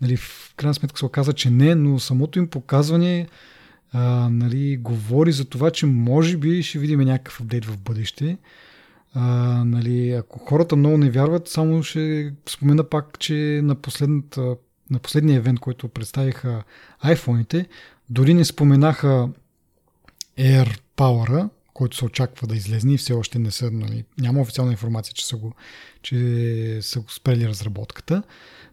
Нали, в крайна сметка се оказа, че не, но самото им показване а, нали, говори за това, че може би ще видим някакъв апдейт в бъдеще. А, нали, ако хората много не вярват, само ще спомена пак, че на, на последния евент, който представиха iPhone-ите, дори не споменаха Air Power, който се очаква да излезне и все още не са, нали, няма официална информация, че са го, че са го спрели разработката.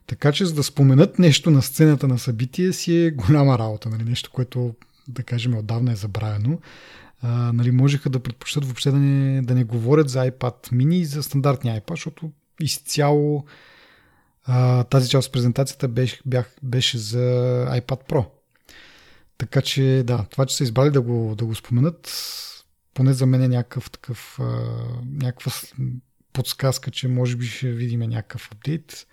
Така че за да споменат нещо на сцената на събитие си е голяма работа, нали, нещо, което да кажем отдавна е забравено. А, нали, можеха да предпочитат въобще да не, да не говорят за iPad mini и за стандартния iPad, защото изцяло а, тази част от презентацията беше, бях, беше за iPad Pro. Така че да, това, че са избрали да го, да го споменат, поне за мен е някакъв такъв, някаква подсказка, че може би ще видим някакъв апдейт.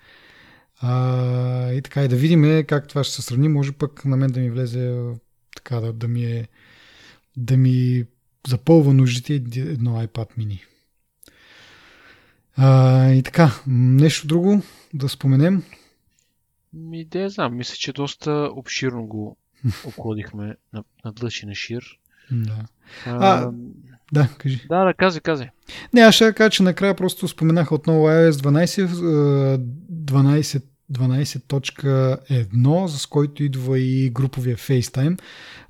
А, и така и да видим как това ще се сравни. Може пък на мен да ми влезе така да, да ми е да ми запълва нуждите едно iPad mini. А, и така, нещо друго да споменем? Ми, да знам, мисля, че доста обширно го <laughs> обходихме на, на длъж и на шир. Да. А, а, да, кажи. Да, да, кази, кази. Не, аз ще кажа, че накрая просто споменаха отново iOS 12, 12 12.1, с който идва и груповия FaceTime,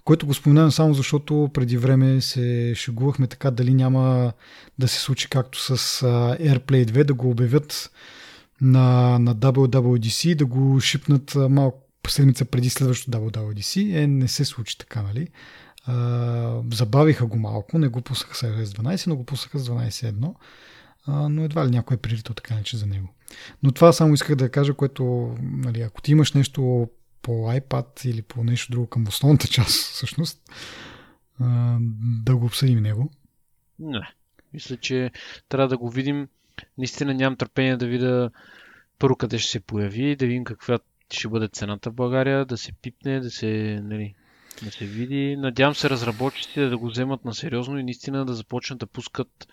който го споменавам само защото преди време се шегувахме така дали няма да се случи както с AirPlay 2, да го обявят на, на WWDC, да го шипнат малко седмица преди следващото WWDC. Е, не се случи така, нали? А, забавиха го малко, не го пуснаха с iOS 12, но го пуснаха с 12.1 но едва ли някой е прилитал така нече за него. Но това само исках да кажа, което, нали, ако ти имаш нещо по iPad или по нещо друго към основната част, <laughs> всъщност, да го обсъдим него. Не. Мисля, че трябва да го видим. Наистина нямам търпение да видя първо къде ще се появи, да видим каква ще бъде цената в България, да се пипне, да се, нали, да се види. Надявам се разработчиците да го вземат на сериозно и наистина да започнат да пускат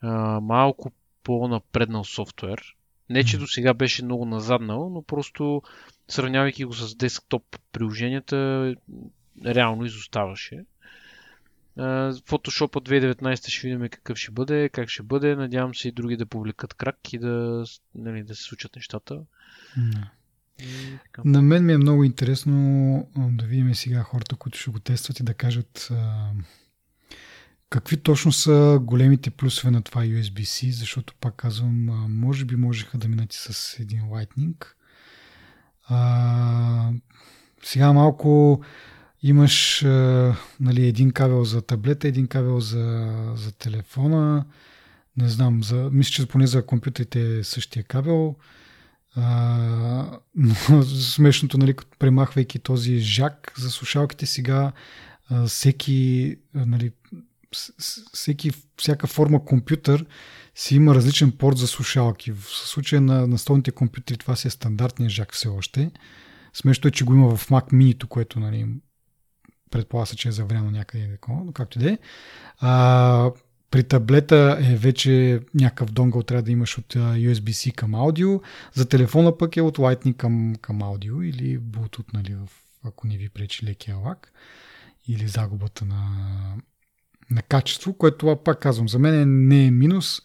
а, малко по-напреднал софтуер. Не, че до сега беше много назаднал, но просто сравнявайки го с десктоп приложенията, реално изоставаше. Photoshop от 2019 ще видим какъв ще бъде, как ще бъде. Надявам се и други да повлекат крак и да, нали, да се случат нещата. На мен ми е много интересно да видим сега хората, които ще го тестват и да кажат Какви точно са големите плюсове на това USB-C, защото пак казвам, може би можеха да минат и с един Lightning. А, сега малко имаш а, нали, един кабел за таблета, един кабел за, за телефона. Не знам, за, мисля, че поне за компютрите е същия кабел. Но <laughs> смешното, нали, премахвайки този жак за слушалките, сега а, всеки нали, всеки, всяка форма компютър си има различен порт за слушалки. В случая на, на столните компютри това си е стандартния жак все още. Смешно е, че го има в Mac mini което нали, предполага се, че е завряно някъде но както и да е. При таблета е вече някакъв донгъл трябва да имаш от USB-C към аудио. За телефона пък е от Lightning към, към аудио или Bluetooth, нали, ако не ви пречи лекия лак или загубата на, на качество, което това пак казвам, за мен не е минус.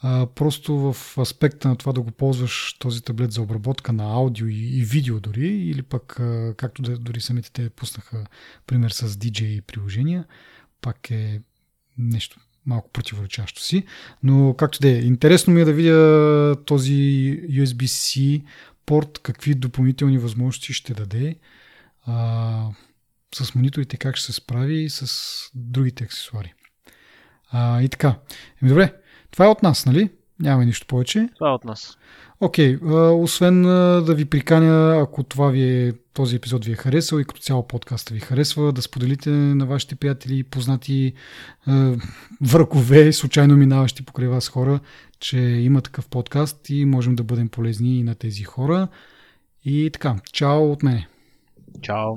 А, просто в аспекта на това да го ползваш този таблет за обработка на аудио и, и видео дори, или пък а, както дори самите те пуснаха пример с DJ приложения, пак е нещо малко противоречащо си. Но както да е, интересно ми е да видя този USB-C порт, какви допълнителни възможности ще даде а, с мониторите, как ще се справи и с другите аксесуари. А, и така. Еми, добре, това е от нас, нали? Нямаме нищо повече. Това е от нас. Окей, okay, освен да ви приканя, ако това ви е, този епизод ви е харесал и като цяло подкаста ви харесва, да споделите на вашите приятели и познати врагове, случайно минаващи покрай вас хора, че има такъв подкаст и можем да бъдем полезни и на тези хора. И така, чао от мене. Чао.